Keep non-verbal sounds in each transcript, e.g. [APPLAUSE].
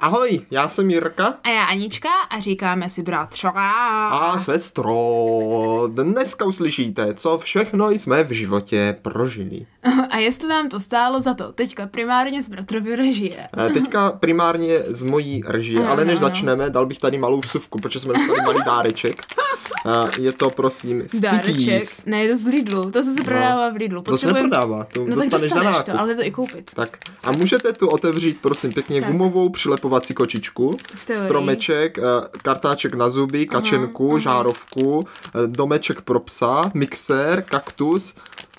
Ahoj, já jsem Jirka. A já Anička a říkáme si bratře. A sestro, dneska uslyšíte, co všechno jsme v životě prožili. [LAUGHS] A jestli nám to stálo za to, teďka primárně z bratrovy režie. Eh, Teďka primárně z mojí režie, ale než začneme, dal bych tady malou vsuvku, protože jsme dostali malý dáreček. [LAUGHS] Eh, Je to prosím Dáreček. Stickies. Ne, je to z Lidlu, to se se prodává v Lidlu. To se neprodává, to no dostaneš dostaneš nákup. to, ale to i koupit. Tak a můžete tu otevřít, prosím, pěkně Tak. gumovou přilepovací kočičku, teorii. stromeček, eh, kartáček na zuby, kačenku, žárovku, eh, domeček pro psa, mixér, kaktus,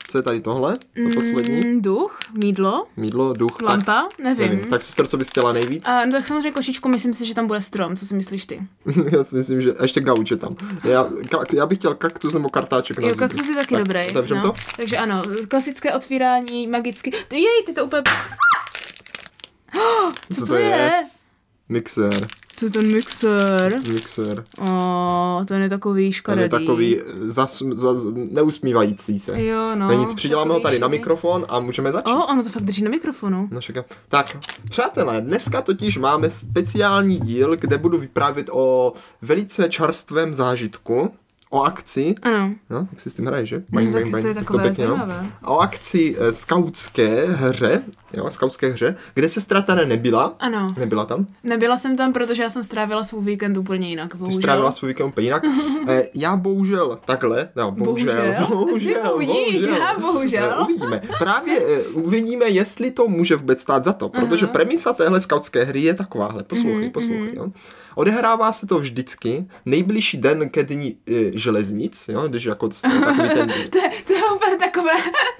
co je tady tohle? To poslední? Mm, duch, mídlo, Mídlo, duch, tak, lampa, nevím. nevím. Tak sestro, co bys chtěla nejvíc? A, no tak samozřejmě košičku, myslím si, že tam bude strom, co si myslíš ty? [LAUGHS] já si myslím, že a ještě gauč je tam. Já, ka, já bych chtěl kaktus nebo kartáček na Jo, zuby. kaktus je taky tak, dobrý. Otevřem no. to? Takže ano, klasické otvírání, magicky. Jej, ty to úplně... [GASPS] Co, Co to to je? je? Mixér, To je ten mixer. mixér. O, ten je takový Ten škaredý. je takový zas, zas, neusmívající se. Jo, no. Je nic, přiděláme ho tady na mikrofon a můžeme začít. O, ono to fakt drží na mikrofonu. No však, jo. tak, přátelé, dneska totiž máme speciální díl, kde budu vyprávět o velice čerstvém zážitku, o akci, Ano. no, jak si s tím hraješ, že? No, tak to je takové pěkně, no. O akci eh, skautské hře, jo, skautské hře, kde se strata nebyla, Ano. nebyla tam, Nebyla jsem tam, protože já jsem strávila svůj víkend úplně jinak, ty bohužel. strávila svůj víkend úplně jinak. [LAUGHS] Eh, já bohužel takhle, no, bohužel, Bohužel? [LAUGHS] Ty uvidí, já bohužel. Eh, Uvidíme. Právě eh, uvidíme, jestli to může vůbec stát za to, protože premisa téhle skautské hry je takováhle. Poslouchej, Mhm, poslouchej. Jo. Odehrává se to vždycky nejbližší den ke dní e, železnic, jo, když jako takový ten, [LAUGHS] To je, to je úplně takové,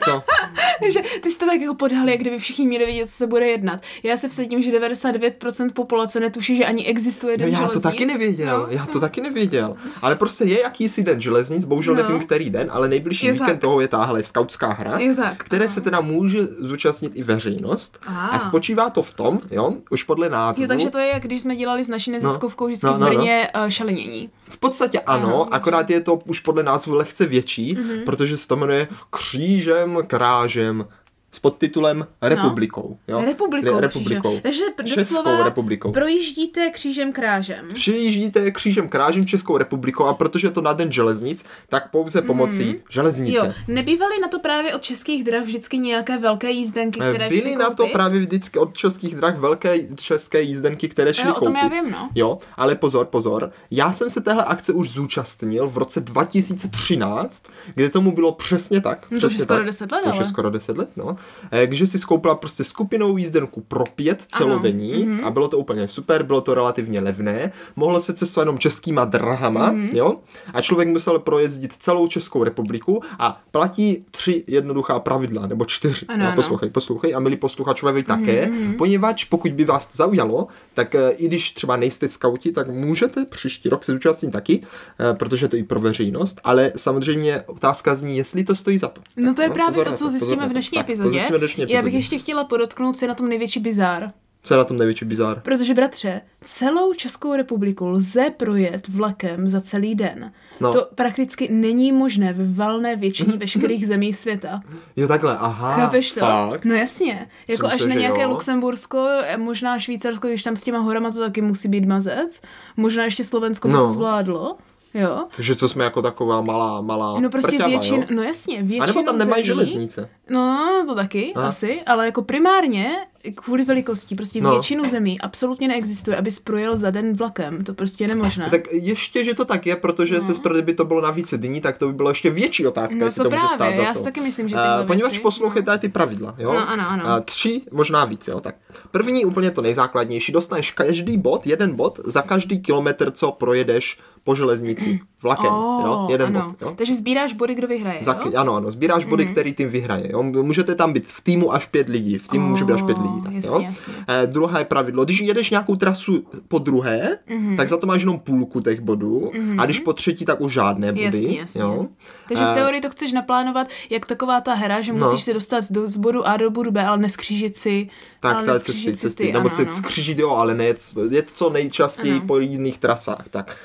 co? [LAUGHS] že ty jsi to tak jako podhali, jak kdyby všichni měli vědět, co se bude jednat. Já se vsadím, že 99% populace netuší, že ani existuje No den já to železnic. taky nevěděl, já to taky nevěděl. Ale prostě je jakýsi den železnic, bohužel No. nevím, který den, ale nejbližší Je víkend tak. toho je tahle skautská hra, Je tak. které se teda může zúčastnit i veřejnost. Aha. A spočívá to v tom, jo, už podle názvu. Jo, takže to je, jak když jsme dělali s naší neziskovkou vždycky No, v no, no. Brně uh, šalenění. V podstatě ano, akorát je to už podle názvu lehce větší, mm-hmm. protože se to jmenuje Křížem krážem s podtitulem Republikou. Jo? Republikou. Ne, republikou. Takže Českou republikou. projíždíte křížem krážem. Přijíždíte křížem krážem Českou republikou a protože je to na den železnic, tak pouze pomocí mm. železnice. Jo, nebývaly na to právě od českých drah vždycky nějaké velké jízdenky, které Eh, Byly šly na to koupit? právě vždycky od českých drah velké české jízdenky, které šly Jo, o tom koupit. já vím, no. Jo, ale pozor, pozor. Já jsem se téhle akce už zúčastnil v roce 2013, kde tomu bylo přesně tak. No to už přesně skoro tak. 10 let, To už skoro 10 let, no. Eh, Takže si skoupila prostě skupinovou jízdenku pro pět celodenní Mhm. a bylo to úplně super, bylo to relativně levné. Mohlo se cestovat jenom českýma drahama, Mhm. jo. A člověk musel projezdit celou Českou republiku a platí tři jednoduchá pravidla, nebo čtyři. Ano, ano. poslouchej, poslouchej a milí posluchačové vy také, poněvadž pokud by vás to zaujalo, tak eh, i když třeba nejste skauti, tak můžete příští rok se zúčastnit taky, eh, protože to i pro veřejnost, ale samozřejmě otázka zní, jestli to stojí za to. No to je Tak, právě to, co zjistíme v dnešní epizodě. Dnešní Já bych ještě chtěla podotknout si na tom největší bizár. Co je na tom největší bizár? Protože, bratře, celou Českou republiku lze projet vlakem za celý den. No. To prakticky není možné ve valné většině [LAUGHS] veškerých zemí světa. Jo, takhle, aha, Chápeš to? fakt. No jasně. Jako až myslel, na nějaké jo. Luxembursko, eh, možná Švýcarsko, když tam s těma horama to taky musí být mazec. Možná ještě Slovensko by No. to zvládlo. Jo. Takže to jsme jako taková malá, malá No prostě prťava, většin, jo? no jasně, většinou A nebo tam nemají zemí, železnice. No, to taky, Aha. asi, ale jako primárně kvůli velikosti, prostě No. většinu zemí absolutně neexistuje, abys projel za den vlakem, to prostě je nemožné. Tak ještě, že to tak je, protože no. sestro, kdyby to bylo na více dní, tak to by bylo ještě větší otázka, No jestli to to, může právě, stát za já to. si taky myslím, že Eh, tyhle Poněvadž věci, poslouchejte ty pravidla, jo? No, ano, ano. Eh, tři, možná víc, jo, tak. První úplně to nejzákladnější, dostaneš každý bod, jeden bod za každý kilometr, co projedeš po železnici vlakem, Oh, jo? Jeden ano. bod, jo? Takže sbíráš body, kdo vyhraje, Za, jo? ano, ano, sbíráš body, Mhm. který tým vyhraje. Jo? Můžete tam být v týmu až pět lidí. V týmu může být až pět Oh, lidí. Tak, jasně, jo? jasně. Eh, druhé pravidlo, když jedeš nějakou trasu po druhé, Mhm. tak za to máš jenom půlku těch bodů. A když po třetí, tak už žádné body. Jasně, jasně. Jo? Takže v Eh, teorii to chceš naplánovat jak taková ta hra, že No. musíš se dostat do, z bodu A do bodu B, ale neskřížit si. Tak, ale ta neskřížit cesty, cesty, ty, nebo ano, se skřížit, jo, ale ne, je to co nejčastěji Ano. po jiných trasách. Tak.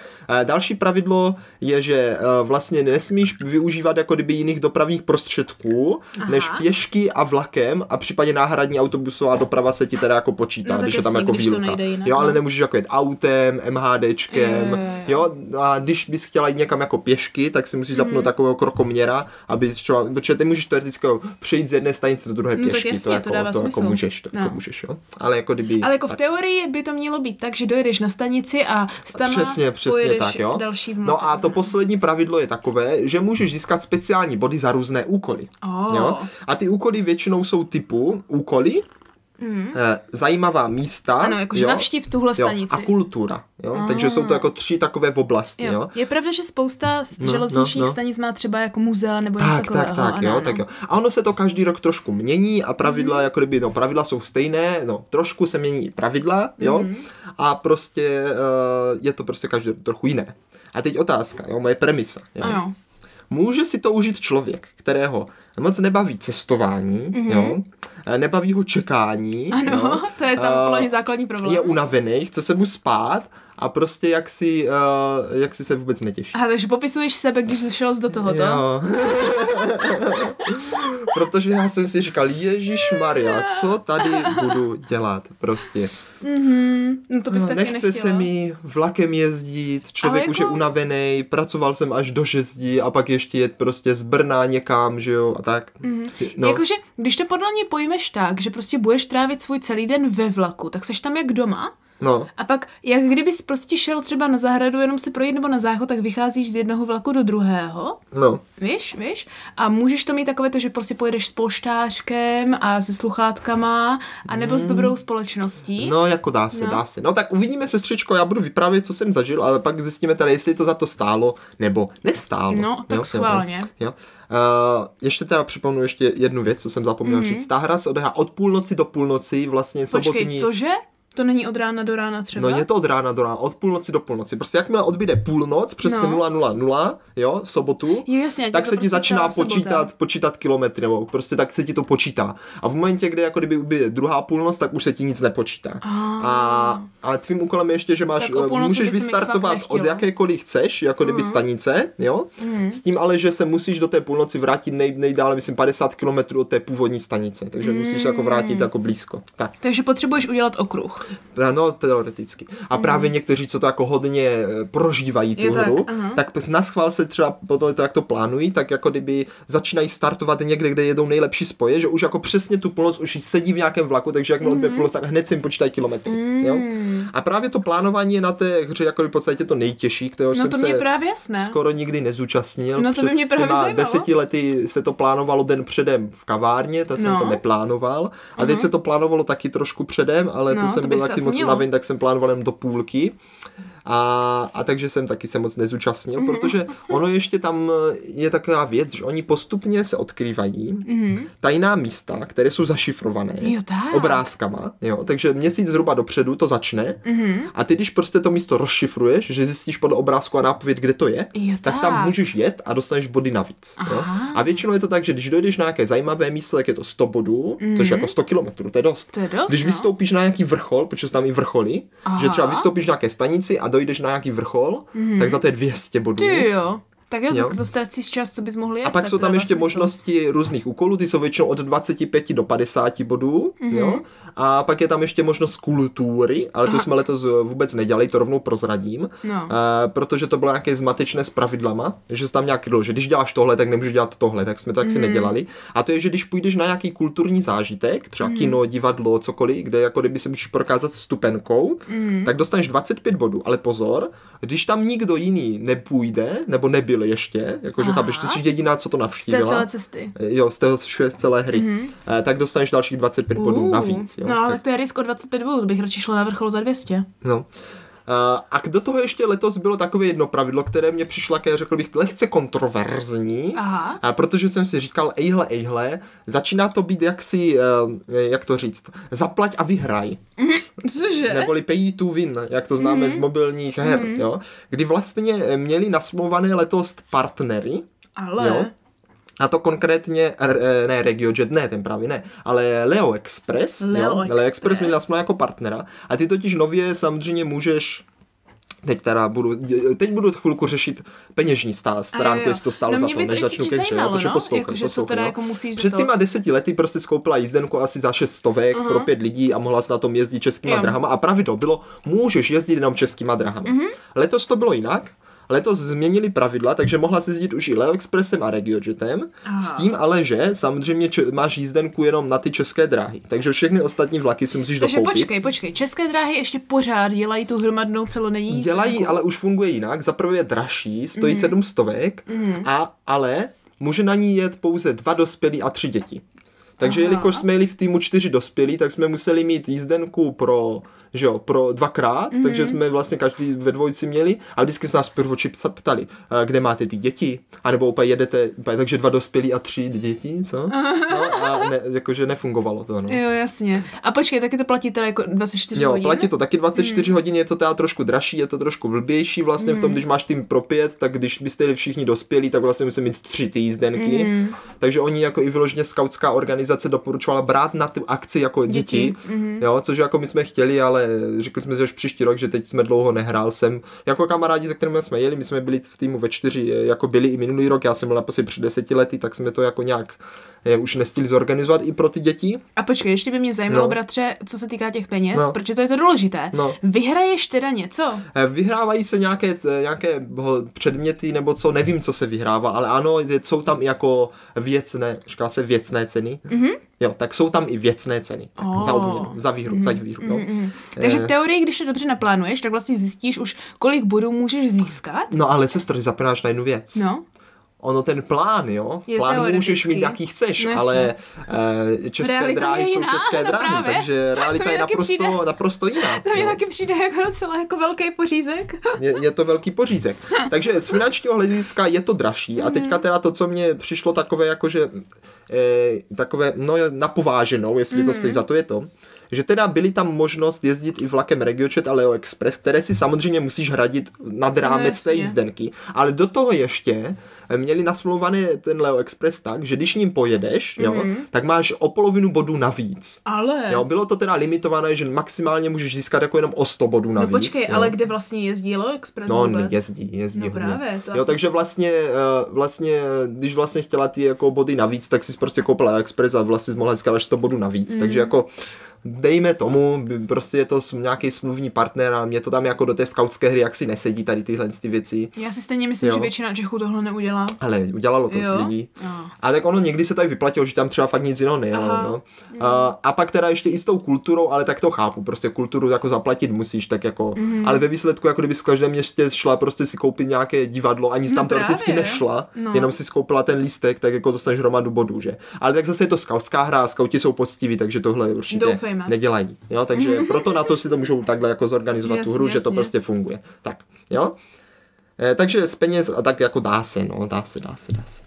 Další pravidlo je, že eh, vlastně nesmíš využívat jako kdyby jiných dopravních prostředků, Aha. než pěšky a vlakem a případně náhradní autobusová doprava se ti teda jako počítá, No, když je tam jako výluka. jo, ale no. nemůžeš jako jet autem, MHDčkem, Jo, jo, jo, a když bys chtěla jít někam jako pěšky, tak si musíš zapnout Mhm. takového krokoměra, aby třeba, protože ty můžeš teoreticky přejít z jedné stanice do druhé No tak pěšky, jasně, to, jako, to dává to jako smysl. můžeš, to No. jako můžeš, jo. Ale jako kdyby... Ale jako v teorii by to mělo být tak, že dojedeš na stanici a stama Přesně, přesně pojedeš tak, jo. další No a to poslední pravidlo je takové, že můžeš získat speciální body za různé úkoly. Oh. Jo? A ty úkoly většinou jsou typu úkoly, mm. zajímavá místa. Ano, jakože jo? navštiv tuhle jo, stanici. A kultura. Jo? Takže jsou to jako tři takové v oblasti. Jo? Jo. Je pravda, že spousta No, no, železničních no, no, stanic má třeba jako muzea nebo něco Tak, takového. tak, tak, ano, jo, ano. tak jo. A ono se to každý rok trošku mění a pravidla, mm. jako kdyby, no, pravidla jsou stejné, no, trošku se mění pravidla, jo, Mhm. a prostě uh, je to prostě každý rok trochu jiné. A teď otázka, jo, moje premisa. Jo. Ano. Může si to užít člověk, kterého moc nebaví cestování, mm-hmm. jo, nebaví ho čekání. Ano, jo, [LAUGHS] to je tam eh, podle mě základní problém. je unavený, chce se mu spát a prostě jak si, uh, jak si se vůbec netěší. Aha, takže popisuješ sebe, když zašel do tohoto. Jo. [LAUGHS] Protože já jsem si říkal, Ježíš Maria, co tady budu dělat prostě. Mm-hmm. No to bych No, taky nechce nechtěla. se mi vlakem jezdit, člověk Ale už je jako- unavený, pracoval jsem až do šestí a pak ještě jet prostě z Brna někam, že jo, a tak. Mhm. No, Jakože, když to podle mě pojmeš tak, že prostě budeš trávit svůj celý den ve vlaku, tak seš tam jak doma, no, a pak, jak kdybys prostě šel třeba na zahradu jenom se projít nebo na záchod, tak vycházíš z jednoho vlaku do druhého, no. víš, víš? A můžeš to mít takové to, že prostě pojedeš s polštářkem a se sluchátkama, a nebo s dobrou společností. No, jako dá se, No. dá se. No tak uvidíme, sestřičko, já budu vyprávět, co jsem zažil, ale pak zjistíme tady, jestli to za to stálo, nebo nestálo. No, tak jo, schválně. Jo. Uh, ještě teda připomenu ještě jednu věc, co jsem zapomněl mm-hmm. říct. Ta hra se odehrá od půlnoci do půlnoci, vlastně Počkej, sobotní... cože? To není od rána do rána třeba? No je to od rána do rána, od půlnoci do půlnoci. Prostě jakmile odbyde půlnoc, přesně No. 000, jo, v sobotu, Jo, jasně, tak se ti prostě začíná celá sobota. počítat, počítat kilometry, nebo prostě tak se ti to počítá. A v momentě, kdy jako kdyby ubyde druhá půlnoc, tak už se ti nic nepočítá. A, a tvým úkolem je ještě, že máš, eh, můžeš by vystartovat od jakékoliv chceš, jako kdyby stanice, jo, s tím ale, že se musíš do té půlnoci vrátit nej, nejdále, myslím, 50 km od té původní stanice, takže musíš se jako vrátit jako blízko. Tak. Takže potřebuješ udělat okruh. [LAUGHS] No, teoreticky. A právě někteří, co to jako hodně eh, prožívají tu Je tak, hru, aha. tak na schvál se třeba podle toho, jak to plánují, tak jako kdyby začínají startovat někde, kde jedou nejlepší spoje, že už jako přesně tu půlnoc už sedí v nějakém vlaku, takže jak mm-hmm. půlnoc, tak hned se jim počítají kilometry. Mm. Jo? A právě to plánování je na té hře jako v podstatě to nejtěžší, kterého No jsem to se mě právě jasné. skoro nikdy nezúčastnil. No to by mě právě zajímalo. deseti lety se to plánovalo den předem v kavárně, to jsem No. to neplánoval. A teď se to plánovalo taky trošku předem, ale No, to jsem to byl by se taky moc unavený, tak jsem plánoval jen do půlky. A, a takže jsem taky se moc nezúčastnil, Mhm. protože ono ještě tam je taková věc, že oni postupně se odkrývají Mhm. tajná místa, které jsou zašifrované Jo, tak. obrázkama, jo, takže měsíc zhruba dopředu to začne Mhm. a ty, když prostě to místo rozšifruješ, že zjistíš podle obrázku a nápověd, kde to je, Jo, tak tak. tam můžeš jet a dostaneš body navíc. Jo? A většinou je to tak, že když dojdeš na nějaké zajímavé místo, tak je to 100 bodů, mm-hmm. což je jako 100 kilometrů, to je dost. To je dost, Když no. vystoupíš na nějaký vrchol, protože jsou tam i vrcholy, Aha. že třeba vystoupíš na nějaké stanici a dojdeš na nějaký vrchol, mm-hmm. tak za to je 200 bodů. Ty jo. Tak jo, Jo. tak to ztracíš čas, co bys mohl jet. A pak jsou tam ještě smysl. možnosti různých úkolů, ty jsou většinou od 25 do 50 bodů, mm-hmm. jo. A pak je tam ještě možnost kultury, ale to jsme letos eh, vůbec nedělali, to rovnou prozradím, No. Eh, protože to bylo nějaké zmatečné s pravidlama, že se tam nějak bylo, že když děláš tohle, tak nemůžeš dělat tohle, tak jsme to tak si nedělali. A to je, že když půjdeš na nějaký kulturní zážitek, třeba kino, divadlo, cokoliv, kde jako kdyby si můžeš prokázat vstupenkou, tak dostaneš 25 bodů, ale pozor, když tam nikdo jiný nepůjde, nebo nebyl ještě, jakože chápeš, ty jsi jediná, co to Z té navštívila. celé cesty. Jo, z té celé hry. Mm-hmm. Tak dostaneš dalších 25 bodů Uh, navíc. Jo. No ale tak, to je risk o 25 bodů, bych radši šla na vrchol za 200. no. A do toho ještě letos bylo takové jedno pravidlo, které mě přišlo, jak řekl bych, lehce kontroverzní. Aha. A protože jsem si říkal, ejhle, ejhle, začíná to být jaksi, uh, jak to říct, zaplať a vyhraj. Cože? Neboli pay to win, jak to známe z mobilních her, jo. Kdy vlastně měli nasmluvané letos partnery, Ale... Jo. A to konkrétně, eh, ne RegioJet, ne, ten právě ne, ale Leo Express. Leo jo? Leo Express Express. měl nasmluvaného jako partnera. A ty totiž nově samozřejmě můžeš Teď teda budu, teď budu chvilku řešit peněžní stá, stránku, jestli to stálo no, za to, než začnu zajímalo, protože no, poslouchej, jakože poslouchej, teda no. jako musíš Před těma deseti lety prostě skoupila jízdenku asi za šest stovek pro pět lidí a mohla se na tom jezdit českýma Jo. drahama a pravidlo bylo, můžeš jezdit jenom českýma drahama. Mhm. Letos to bylo jinak, Letos změnili pravidla, takže mohla se jezdit už i Leo Expressem a RegioJetem, Aha. s tím ale, že samozřejmě če- máš jízdenku jenom na ty české dráhy, takže všechny ostatní vlaky si musíš Takže dokoupit. počkej, počkej, české dráhy ještě pořád dělají tu hromadnou celodenní Dělají, jízdenku? ale už funguje jinak. Za prvé je dražší, stojí Mhm. sedm stovek, a, ale může na ní jet pouze dva dospělí a tři děti. Takže Aha. jelikož jsme jeli v týmu čtyři dospělí, tak jsme museli mít jízdenku pro, že jo, pro dvakrát, Mhm. takže jsme vlastně každý ve dvojici měli a vždycky se nás prvoči ptali, "A kde máte ty děti? A nebo úplně jedete, úplně, takže dva dospělí a tři děti, co? [LAUGHS] No a ne, jakože nefungovalo to, no. Jo, jasně. A počkej, taky to platí teda jako 24 Jo, hodin? platí to taky 24 Hmm. hodin, je to teda trošku dražší, je to trošku blbější vlastně v tom, když máš tým pro pět, tak když byste jeli všichni dospělí, tak vlastně musíte mít tři ty jízdenky. Hmm. Takže oni jako i vyloženě skautská organizace doporučovala brát na tu akci jako děti, Děti, mhm. jo, což jako my jsme chtěli, ale řekli jsme si, že už příští rok, že teď jsme dlouho nehrál jsem. Jako kamarádi, se kterými jsme jeli, my jsme byli v týmu ve čtyři, eh, jako byli i minulý rok, já jsem byl naposledy před deseti lety, tak jsme to jako nějak eh, už nestihli zorganizovat i pro ty děti. A počkej, ještě by mě zajímalo, No. bratře, co se týká těch peněz, No. protože to je to důležité. No. Vyhraješ teda něco? Eh, Vyhrávají se nějaké, nějaké předměty nebo co, nevím, co se vyhrává, ale ano, je- jsou tam jako věcné, říká se věcné ceny. Mm-hmm. Jo, tak jsou tam i věcné ceny. Tak, Oh. Za odměnu, za výhru, mm-hmm. za výhru. Jo. Mm-hmm. Takže v teorii, když to dobře naplánuješ, tak vlastně zjistíš už, kolik bodů můžeš získat. No ale sestro, ty zapomínáš na jednu věc. No. Ono ten plán, jo, Je plán můžeš mít jaký chceš, No jasně. ale uh, české Realita dráhy je jsou jiná, české no dráhy, právě. takže realita je naprosto, přijde. naprosto jiná. To mi taky přijde jako docela jako velký pořízek. [LAUGHS] je, je to velký pořízek. Takže z finančního hlediska je to dražší a teďka teda to, co mě přišlo takové jakože e, takové, no na pováženou, jestli to stojí za to, je to, že teda byly tam možnost jezdit i vlakem RegioChat a Leo Express, které si samozřejmě musíš hradit nad rámec té jasně. jízdenky, ale do toho ještě měli nasmluvaný ten Leo Express tak, že když ním pojedeš, jo, tak máš o polovinu bodů navíc. Ale. Jo, bylo to teda limitované, že maximálně můžeš získat jako jenom o 100 bodů no navíc. počkej, jo. ale kde vlastně jezdí Leo Express No, vůbec? jezdí, jezdí No hodně. právě, to jo, asi- takže vlastně, eh, vlastně, když vlastně chtěla ty jako body navíc, tak si prostě koupila Express a vlastně jsi mohla získat až 100 bodů navíc, Mm. takže jako dejme tomu, prostě je to nějaký smluvní partner a mě to tam jako do té skautské hry jaksi nesedí tady tyhle ty věci. Já si stejně myslím, Jo. že většina Čechů tohle neudělá. Ale udělalo to Jo? s lidí. Jo. A tak ono někdy se tady vyplatilo, že tam třeba fakt nic jiného nejelo. Aha. No. A, a pak teda ještě i s tou kulturou, ale tak to chápu, prostě kulturu jako zaplatit musíš, tak jako, Mhm. ale ve výsledku, jako kdybys v každém městě šla prostě si koupit nějaké divadlo a nic No tam teoreticky právě. nešla, No. jenom si skoupila ten lístek, tak jako dostaneš hromadu bodů, že? Ale tak zase je to skautská hra skauti jsou poctiví, takže tohle určitě Doufejme. nedělají. Jo, takže [LAUGHS] proto na to si to můžou takhle jako zorganizovat tu Jasně, hru, že to jasně. prostě funguje. Tak, jo? Eh, takže z peněz a tak jako dá se, no, dá se, dá se, dá se.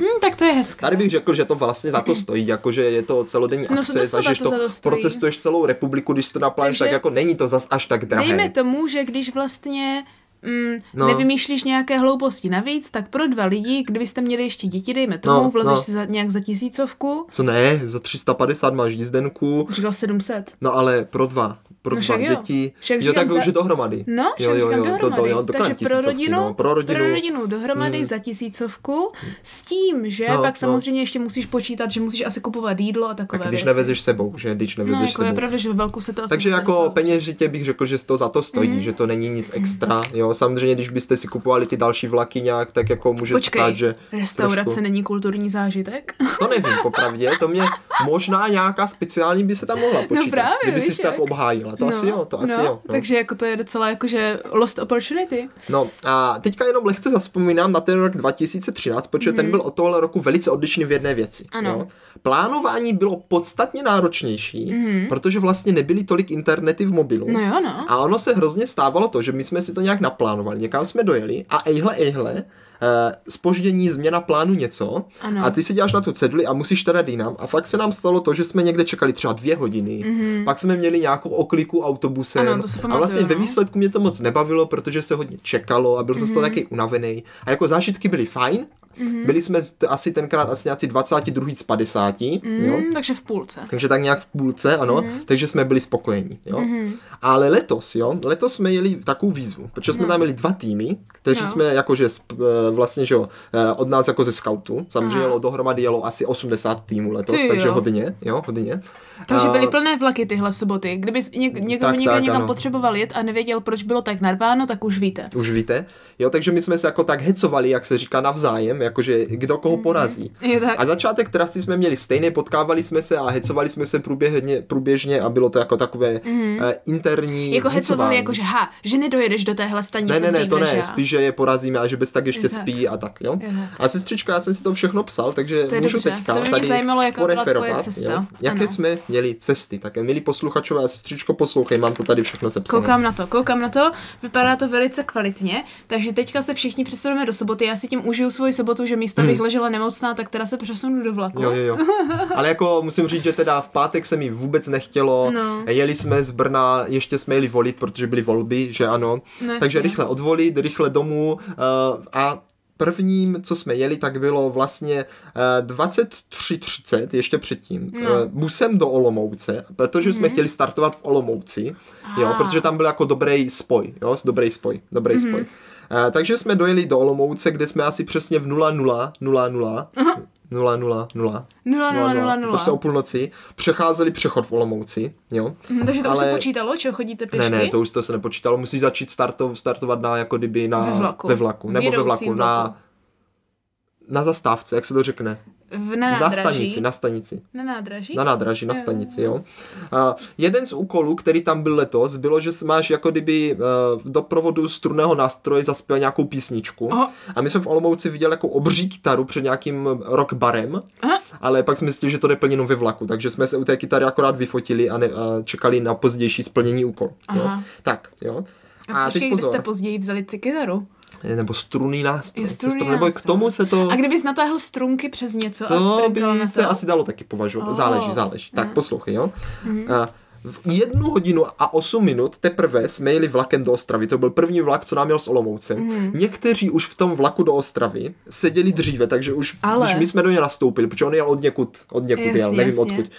Hm, tak to je hezké. Tady bych řekl, že to vlastně za to stojí, jakože je to celodenní No, akce, zažiješ to to, to procestuješ celou republiku, když to naplánuješ, Takže tak jako není to zas až tak drahé. Dejme tomu, že když vlastně mm, no. nevymýšlíš nějaké hlouposti navíc, tak pro dva lidi, kdybyste měli ještě děti, dejme tomu, No, vlezeš no. si za, nějak za tisícovku, Co ne, za 350 máš jízdenku, říkal 700. no ale pro dva, pro No dva jo. děti, Však jo, tak za- že dohromady. No, jo, jo, jo, dohromady. To, to, jo, to Takže pro rodinu, no, pro rodinu, pro rodinu dohromady za tisícovku, s tím, že No, pak no. samozřejmě ještě musíš počítat, že musíš asi kupovat jídlo a takové tak když věci. nevezeš sebou, že, když nevezeš No, jako je sebou. pravda, že ve velku se to asi Takže jako peněžitě bych řekl, že to za to stojí, Mhm. mm-hmm. že to není nic extra. Jo, samozřejmě, když byste si kupovali ty další vlaky nějak, tak jako může Počkej, stát, že restaurace trošku... není kulturní zážitek? [LAUGHS] To nevím, popravdě, to mě možná nějaká speciální by se tam mohla počítat. právě, kdyby si tak jak. Obhájila, to asi jo, to asi no, jo. No. Takže jako to je docela jakože lost opportunity. no a teďka jenom lehce zaspomínám na ten rok 2013, protože mm-hmm. ten byl od tohle roku velice odlišný v jedné věci. Mhm. Ano. Jo. Plánování bylo podstatně náročnější, mm-hmm. protože vlastně nebyly tolik internety v mobilu. Mhm. No jo, no. A ono se hrozně stávalo to, že my jsme si to nějak naplánovali, někam jsme dojeli a ejhle, ejhle, spoždění, změna plánu něco Ano. a ty si děláš na tu ceduli a musíš teda jinam a fakt se nám stalo to, že jsme někde čekali třeba dvě hodiny, mm-hmm. pak jsme měli nějakou okliku autobusem Mhm. Ano, to si a pamatuju, vlastně ve no. výsledku mě to moc nebavilo, protože se hodně čekalo a byl jsem z toho taky unavený a jako zážitky byly fajn, Mm-hmm. Byli jsme asi tenkrát asi nějací 22 z 50, mm-hmm. jo. Mm, takže v půlce. Takže tak nějak v půlce, ano, mm-hmm. takže jsme byli spokojení, jo. Mm-hmm. Ale letos, jo, letos jsme jeli takovou výzvu, protože jsme no. tam měli dva týmy, kteří No. jsme jakože eh, vlastně, že jo, eh, od nás jako ze scoutu, samozřejmě Aha. jelo dohromady jelo asi 80 týmů letos, Ty takže jo. hodně, jo, hodně. Takže byly plné vlaky tyhle soboty. Kdyby něk, někdo Tak, někdo tak, někam ano. potřeboval jet a nevěděl, proč bylo tak narváno, tak už víte. Už víte, jo, takže my jsme se jako tak hecovali, jak se říká navzájem, jakože kdo koho porazí. [LAUGHS] Je tak. A začátek trasy jsme měli stejné, potkávali jsme se a hecovali jsme se průběžně, průběžně a bylo to jako takové mm-hmm. interní Jako hecovali, jako že ha, že nedojedeš do téhle stanice Ne, ne, ne, to ne, já. spíš, že je porazíme a že bez tak ještě Je tak. spí a tak, jo. Tak. A sestřička, já jsem si to všechno psal, takže To můžu dobře. teďka To by mě tady zajímalo, jaká byla poreferovat, cesta. jo. Jaké Ano. jsme měli cesty, tak milí posluchačové a sestřičko, poslouchej, mám to tady všechno sepsané. Koukám na to, koukám na to, vypadá to velice kvalitně, takže teďka se všichni přesuneme do soboty, já si tím užiju svoji sobotu, že místo bych ležela nemocná, tak teda se přesunu do vlaku. Hmm. Jo, jo, jo. [LAUGHS] Ale jako musím říct, že teda v pátek se mi vůbec nechtělo. No. Jeli jsme z Brna, ještě jsme jeli volit, protože byly volby, že ano. No, Takže jasně. rychle odvolit, rychle domů uh, a prvním, co jsme jeli, tak bylo vlastně uh, 23.30, ještě předtím, No. uh, busem do Olomouce, protože mm-hmm. jsme chtěli startovat v Olomouci, jo, Ah. protože tam byl jako dobrý spoj, jo, dobrý spoj, dobrý mm-hmm. spoj. Uh, takže jsme dojeli do Olomouce, kde jsme asi přesně v 00, 00, 00, 0, 0, 0, 0, 0, 0, 0. Prostě o půlnoci. Přecházeli přechod v Olomouci, jo. Hm, Takže to už se Ale- počítalo, že chodíte pěšky? Ne, ne, to už to se nepočítalo. Musíš začít startov, startovat na, jako kdyby na... Ve vlaku. Ve vlaku. Nebo ve vlaku. vlaku. Na, na zastávce, jak se to řekne? V, na Na nádraží. stanici, na stanici. Na nádraží? Na nádraží, na stanici, jo. A jeden z úkolů, který tam byl letos, bylo, že máš jako kdyby uh, v doprovodu strunného nástroje zaspěl nějakou písničku. Oho. A my jsme v Olomouci viděli jako obří kytaru před nějakým rock barem, Aha. ale pak jsme mysleli, že to jde plně jenom ve vlaku, takže jsme se u té kytary akorát vyfotili a, ne, a čekali na pozdější splnění úkolu. Jo. Aha. Tak, jo. A, počkej, kde jste později vzali ty kytaru? Nebo strunný nástroj. Jo, strunný Strun- nebo k nástroj. tomu se to... A kdybys natáhl strunky přes něco a To by prnkal na se to? asi dalo taky považovat. Oh. Záleží, záleží. Tak Mhm. poslouchej, jo. A v jednu hodinu a 8 minut teprve jsme jeli vlakem do Ostravy. To byl první vlak, co nám jel s Olomoucem. Mhm. Někteří už v tom vlaku do Ostravy seděli dříve, takže už, Ale- když my jsme do něj nastoupili, protože on jel od někud, od někud Jasně, jel, nevím jasně. odkud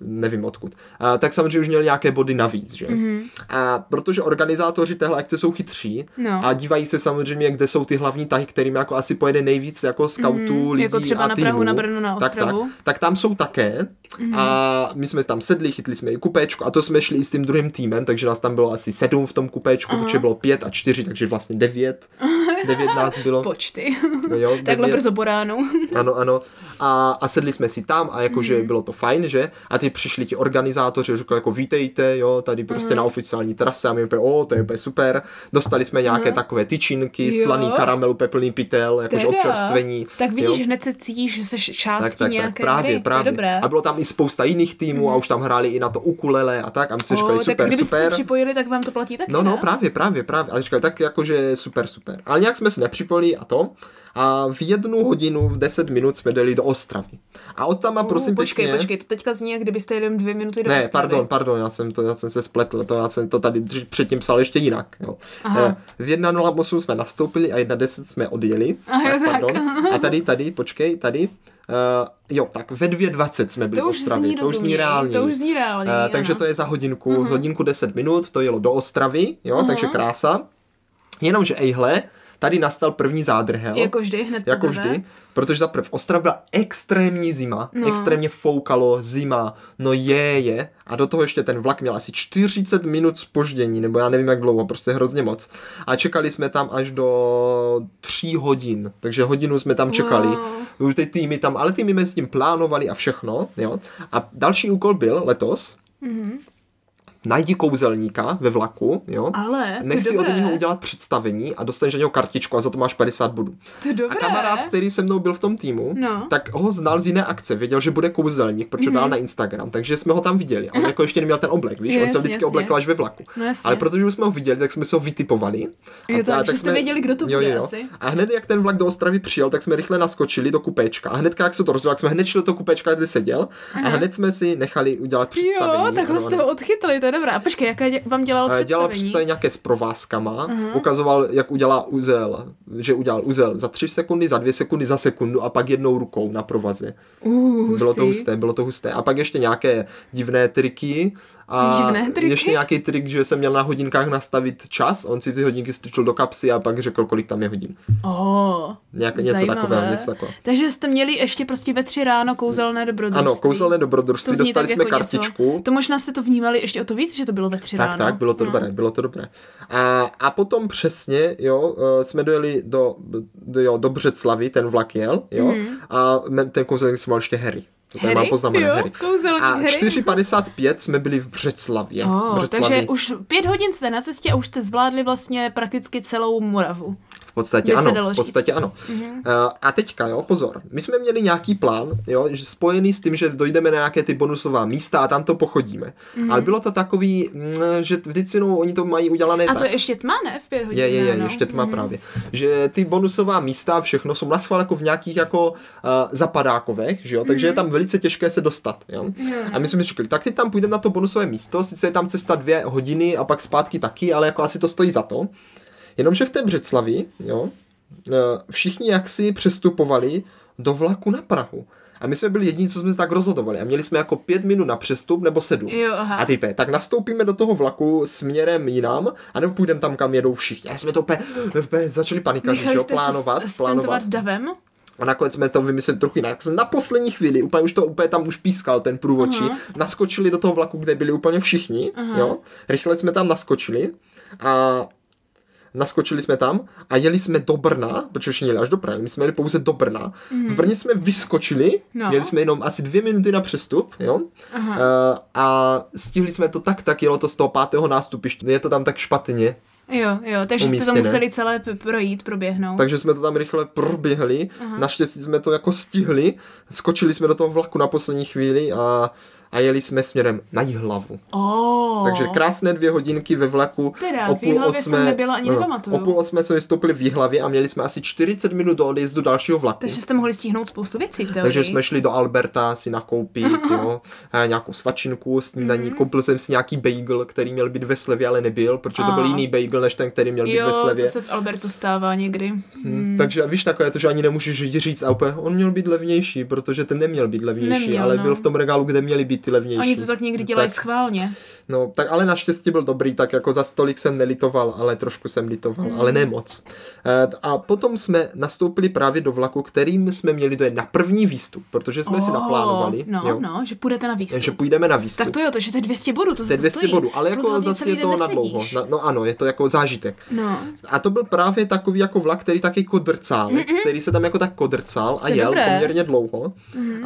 nevím odkud, a, tak samozřejmě už měl nějaké body navíc, že? Mhm. Mm-hmm. A protože organizátoři téhle akce jsou chytří No. a dívají se samozřejmě, kde jsou ty hlavní tahy, kterým jako asi pojede nejvíc jako skautů, lidí jako třeba a na Prahu, na Brno, na tak, tak, tak tam jsou také a my jsme tam sedli, chytli jsme i kupéčko a to jsme šli i s tím druhým týmem, takže nás tam bylo asi sedm v tom kupéčku, protože bylo pět a čtyři, takže vlastně devět. [LAUGHS] Devět nás bylo. Počty. No jo, Takhle brzo po ránu. Ano, ano. A, a sedli jsme si tam a jakože Mhm. bylo to fajn, že? A ty přišli ti organizátoři, a řekli jako vítejte, jo, tady prostě Mhm. na oficiální trase a my úplně, o, to je úplně super. Dostali jsme nějaké takové tyčinky, Mhm. Jo. slaný karamel, úplně plný pytel, jakože Teda. občerstvení. Tak vidíš, jo. hned se cítíš, že jsi tak, částí tak, nějaké tak, právě, hry. právě. Dobré. Mhm. A bylo tam i spousta jiných týmů a už tam hráli i na to ukulele a tak a my jsme říkali, O, tak super, kdybyste se super. připojili, tak vám to platí taky, No, no, ne? právě, právě, právě. Ale říkali, tak jakože super, super. Ale nějak jsme se nepřipojili a to. A v jednu hodinu, v 10 minut jsme jeli do Ostravy. A od tam a prosím uh, počkej, pěkně... počkej, to teďka zní, jak kdybyste jeli dvě minuty do Ne, Ostravy. pardon, pardon, já jsem, to, já jsem se spletl, to, já jsem to tady dři- předtím psal ještě jinak. Jo. Aha. Eh, V 1.08 jsme nastoupili a 1.10 jsme odjeli. A jo, tak. pardon. A tady, tady, počkej, tady. Uh, jo, tak ve 2.20 jsme byli To v Ostravě. zní to už zní reálně. to už zní reálněji, Eh, takže to je za hodinku, uh-huh. hodinku 10 minut, to jelo do Ostravy, jo, Aha. takže krása. Jenomže ejhle, tady nastal první zádrhel. Jako vždy, hned Jako vždy, protože za prv Ostrava byla extrémní zima, No. extrémně foukalo, zima, no je, je. A do toho ještě ten vlak měl asi 40 minut spoždění, nebo já nevím jak dlouho, prostě hrozně moc. A čekali jsme tam až do 3 hodin, takže hodinu jsme tam čekali. Wow. Už ty týmy tam, ale týmy jsme s tím plánovali a všechno, jo. A další úkol byl letos, Mhm. Najdi kouzelníka ve vlaku, jo. Ale, Nech si od dobré. něho udělat představení a dostaneš na něho kartičku a za to máš 50 bodů. To dobré. A kamarád, který se mnou byl v tom týmu, No. tak ho znal z jiné akce, věděl, že bude kouzelník, protože mm-hmm. dal na Instagram, takže jsme ho tam viděli. A on jako ještě neměl ten oblek, víš, on Jasně, se vždycky jasně. oblekl až ve vlaku. No jasně. Ale protože už jsme ho viděli, tak jsme se ho vytipovali. Jo, tak, že jste věděli, kdo to jo, bude jo. asi. A hned, jak ten vlak do Ostravy přijel, tak jsme rychle naskočili do kupéčka. A hned, jak se to rozdělilo, tak jsme hned šli do toho kupéčka, kde seděl. A hned jsme si nechali udělat představení. Jo, takhle jste ho odchytli, to je dobré. A počkej, jaké dě- vám dělal Eh, představení? Dělal představení nějaké s provázkama, ukazoval, jak udělá uzel, že udělal uzel za tři sekundy, za dvě sekundy, za sekundu a pak jednou rukou na provaze. Uh, Bylo to husté, bylo to husté. A pak ještě nějaké divné triky. A ještě nějaký trik, že jsem měl na hodinkách nastavit čas, on si ty hodinky strčil do kapsy a pak řekl, kolik tam je hodin. Oh, Nějak, něco zajímavé. takového, něco takového. Takže jste měli ještě prostě ve tři ráno kouzelné dobrodružství. Ano, kouzelné dobrodružství, To dostali tak jsme jako kartičku. Něco. To možná jste to vnímali ještě o to víc, že to bylo ve tři Tak, ráno. tak, bylo to no. dobré, bylo to dobré. A, a potom přesně, jo, eh, jsme dojeli do, do, jo, do Břeclavy, ten vlak jel, jo, mm. a ten kouzelník se mal ještě Harry. To tady mám poznamené, Jo, A Harry. 4.55 jsme byli v Břeclavě. Oh, Břeclavi. takže už pět hodin jste na cestě a už jste zvládli vlastně prakticky celou Moravu. V podstatě by ano, v podstatě říct. ano. Mm-hmm. A teďka, jo, pozor, my jsme měli nějaký plán, jo, že spojený s tím, že dojdeme na nějaké ty bonusová místa a tam to pochodíme. Mm-hmm. Ale bylo to takový, mm, že vždycky no, oni to mají udělané A tak. to je ještě tma, ne? V pět hodin Je, je, je, ráno. ještě tma právě. Že ty bonusová místa, všechno jsou naschvál jako v nějakých jako uh, zapadákovech, že jo, takže je tam velice těžké se dostat, jo. A my jsme si řekli, tak teď tam půjdeme na to bonusové místo, sice je tam cesta dvě hodiny a pak zpátky taky, ale jako asi to stojí za to. Jenomže v té Břeclavi, jo, eh, všichni jaksi přestupovali do vlaku na Prahu. A my jsme byli jediní, co jsme se tak rozhodovali. A měli jsme jako pět minut na přestup nebo sedm. Jo, aha. A type, tak nastoupíme do toho vlaku směrem jinam, anebo půjdeme tam, kam jedou všichni. A jsme to úplně, úplně začali panikařit, jo, plánovat, plánovat. davem? A nakonec jsme to vymysleli trochu jinak. Na poslední chvíli, úplně už to úplně tam už pískal ten průvodčí, Aha. naskočili do toho vlaku, kde byli úplně všichni, jo. Rychle jsme tam naskočili a naskočili jsme tam a jeli jsme do Brna, protože ještě jeli až do Prahy, my jsme jeli pouze do Brna. V Brně jsme vyskočili, No. měli jsme jenom asi dvě minuty na přestup, jo. Uh, a stihli jsme to tak, tak jelo to z toho pátého nástupiště. Je to tam tak špatně, Jo, jo, takže jste to Umístěné. museli celé projít, proběhnout. takže jsme to tam rychle proběhli. Naštěstí jsme to jako stihli. Skočili jsme do toho vlaku na poslední chvíli a, a jeli jsme směrem na Jihlavu. Oh. Takže krásné dvě hodinky ve vlaku. Teda, v Jihlavě jsem nebyla ani nepamatuju. O půl osmé jsme vystoupili v Jihlavě a měli jsme asi 40 minut do odjezdu dalšího vlaku. Takže jste mohli stihnout spoustu věcí v. Takže jsme šli do Alberta si nakoupit, [LAUGHS] jo, a nějakou svačinku, snídaní, Mhm. koupil jsem si nějaký bagel, který měl být ve slevě, ale nebyl, protože to byl A. jiný bagel, než ten, který měl být Jo, ve slevě. to se v Albertu stává někdy. Hmm. Takže víš, takové to, že ani nemůžeš říct a úplně, on měl být levnější, protože ten neměl být levnější, Neměl, ale no. byl v tom regálu, kde měly být ty levnější. Oni to tak někdy dělají tak, schválně. No, tak ale naštěstí byl dobrý, tak jako za stolik jsem nelitoval, ale trošku jsem litoval, Hmm. ale ne moc. Eh, A potom jsme nastoupili právě do vlaku, kterým jsme měli dojet na první výstup, protože jsme si Oh, naplánovali, No, jo, no, že půjdete na výstup. že půjdeme na výstup. Tak to jo, takže to je 200 bodů, to to je se to 200 stojí. bodů, ale jako zase je to na dlouho. Na, no ano, je to jako zážitek. No, A to byl právě takový jako vlak, který taky kodrcálek, který se tam jako tak kodrcal a je jel dobré. Poměrně dlouho.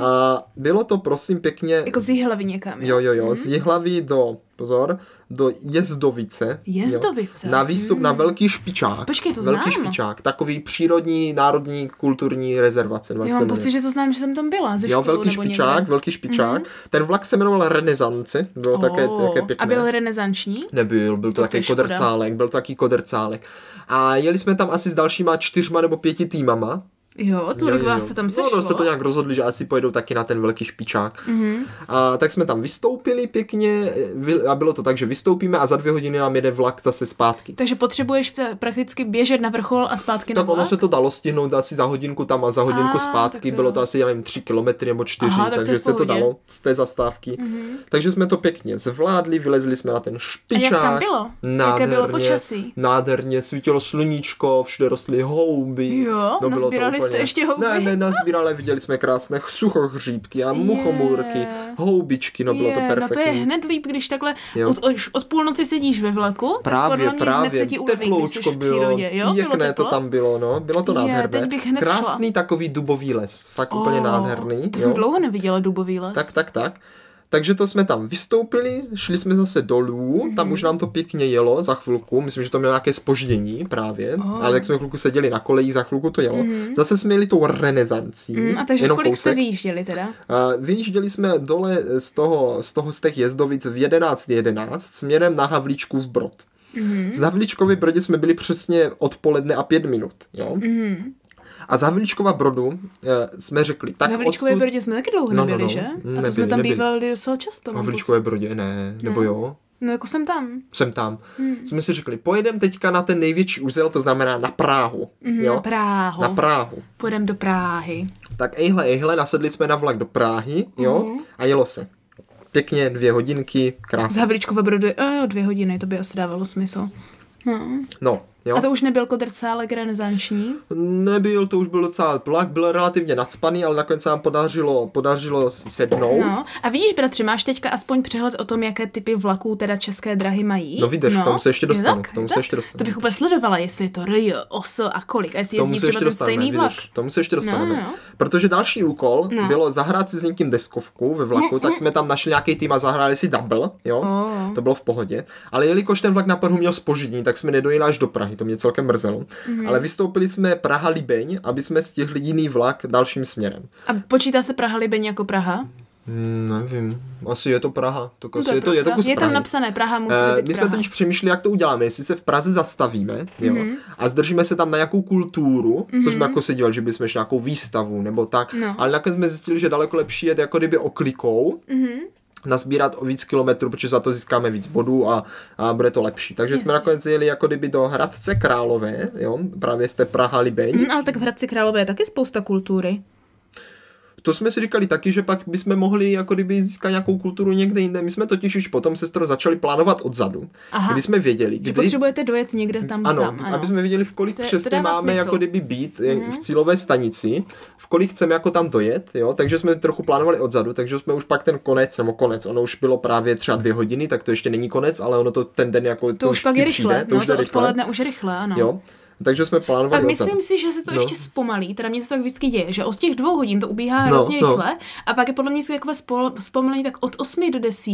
A bylo to prosím pěkně, jako z Jihlavy někam. jo jo jo, z Jihlavy do, pozor, do Jezdovice. Jezdovice? Jo, na výstup na Velký špičák. Počkej, to Velký znám. špičák, takový přírodní, národní, kulturní rezervace. se mám pocit, že to znám, že jsem tam byla. Ze Jo, školu velký špičák, někde. velký špičák. Ten vlak se jmenoval Renesance, bylo také, Oh, také pěkné. A byl renesanční? Nebyl, byl to No, to takový kodrcálek, byl to takový kodrcálek. A jeli jsme tam asi s dalšíma čtyřma nebo pěti týmama. Jo, tolik vás se tam No, sešlo. no, se to nějak rozhodli, že asi pojedou taky na ten velký špičák. Mhm. Mm-hmm. A tak jsme tam vystoupili pěkně a bylo to tak, že vystoupíme a za dvě hodiny nám jede vlak zase zpátky. Takže potřebuješ prakticky běžet na vrchol a zpátky na Tak ono vlak? se to dalo stihnout asi za hodinku tam a za hodinku A, zpátky. tak to Bylo to asi, já nevím, tři kilometry nebo čtyři, Aha, tak to takže v se to dalo z té zastávky. Mm-hmm. Takže jsme to pěkně zvládli, vylezli jsme na ten A špičák. jak tam bylo? Jaké bylo počasí? Nádherně, svítilo sluníčko, všude rostly houby. Jo? bylo to Nazbírali jste ještě houby? Ne, ne, nazbírali, viděli jsme krásné suchohříbky a muchomůrky, Je. houbičky, no bylo to Je, perfektní. No to je hned líp, když takhle Jo. od, už od půlnoci sedíš ve vlaku. Právě, právě, uleví, teploučko bylo, přírodě. Jo? Bylo pěkné to teplo? tam bylo, no, bylo to nádherné. hned Krásný takový dubový les, fakt Oh, úplně nádherný. To jo. jsem dlouho neviděla dubový les. Tak, tak, tak. Takže to jsme tam vystoupili, šli jsme zase dolů, Mhm. tam už nám to pěkně jelo za chvilku, myslím, že to mělo nějaké spoždění právě, Oh. ale jak jsme chvilku seděli na kolejích, za chvilku to jelo. Zase jsme jeli tou renesancí, Mm, a takže jenom kolik jste kousek. vyjížděli teda? A vyjížděli jsme dole z toho, z toho z těch jezdovic v 11.11 směrem na Havlíčku v Brod. Mhm. Mm-hmm. Z Havlíčkovy Brodě jsme byli přesně odpoledne a pět minut. Jo? Mhm. Mm-hmm. A z Havlíčkova Brodu e, jsme řekli, tak Na Havlíčkové odtud- Brodě jsme taky dlouho No, no, nebyli, no. že? A to Nebyli, jsme tam nebyli. bývali docela často. V mám Havlíčkové. Brodě, ne, nebo jo? No jako jsem tam. Jsem tam. Hmm. Jsme si řekli, pojedeme teďka na ten největší úzel, to znamená na Práhu. Mhm, jo? Na Práhu. Na Práhu. Půjdeme do Práhy. Tak ejhle, ejhle, nasedli jsme na vlak do Práhy, jo, Mhm. a jelo se. Pěkně, dvě hodinky, krásně. Havlíčkova Brodu, jo, dvě hodiny, to by asi dávalo smysl. No. No, jo. A to už nebyl kodrce, ale renesanční. Nebyl, to už byl docela vlak, byl relativně nadspaný, ale nakonec se nám podařilo, podařilo si sednout. No. A vidíš, bratře, máš teďka aspoň přehled o tom, jaké typy vlaků teda české drahy mají? No vydrž, k tomu se ještě je dostanu, tak, k tomu je se tak. ještě dostanu. To bych úplně sledovala, jestli je to RJ, OSO a kolik. A jestli Tomu jezdí třeba ještě ten stejný vlak. vydrž, tomu se ještě dostaneme. No, no. Protože další úkol No. bylo zahrát si s někým deskovku ve vlaku, tak jsme tam našli nějaký tým a zahráli si double, jo, Oh. to bylo v pohodě. Ale jelikož ten vlak na Prahu měl spoždění, tak jsme nedojeli až do Prahy, to mě celkem mrzelo. Mhm. Ale vystoupili jsme Praha-Libeň, aby jsme stihli jiný vlak dalším směrem. A počítá se Praha Libeň jako Praha? Hmm, nevím, asi je to Praha, to, No asi je, to, je to kus je tam Prahy. napsané Praha, musí Eh, být My jsme Praha. totiž přemýšleli, jak to uděláme, jestli se v Praze zastavíme jo, Mhm. a zdržíme se tam na nějakou kulturu, což jsme jako se dívali, že bychom šli nějakou výstavu nebo tak, No. ale nakonec jsme zjistili, že daleko lepší je jako kdyby oklikou, Mhm. Nazbírat o víc kilometrů, protože za to získáme víc bodů a, a bude to lepší. Takže jsme Jasně. nakonec jeli jako kdyby do Hradce Králové, jo, právě té Praha Libeň. Hm, ale tak v Hradci Králové je taky spousta kultury. To jsme si říkali taky, že pak bychom mohli jako kdyby získat nějakou kulturu někde jinde. My jsme totiž už potom sestro začali plánovat odzadu, Aha. kdy jsme věděli, Že kdy potřebujete dojet někde tam, Ano, tam. Ano. aby jsme věděli, v kolik To to přesně dává máme smysl. Mhm. jako kdyby být mm. v cílové stanici, v kolik chceme jako tam dojet, jo, takže jsme trochu plánovali odzadu, takže jsme už pak ten konec, nebo konec, ono už bylo právě třeba dvě hodiny, tak to ještě není konec, ale ono to ten den jako to už pak je rychle, přijde, to no už to jde rychle, odpoledne už je rychle, ano. jo, takže jsme plánovali odzadu. myslím si, že se to No. ještě zpomalí, teda mně se to tak vždycky děje, že od těch dvou hodin to ubíhá No, hrozně no. rychle a pak je podle mě takové spol- zpomalení tak od 8 do 10.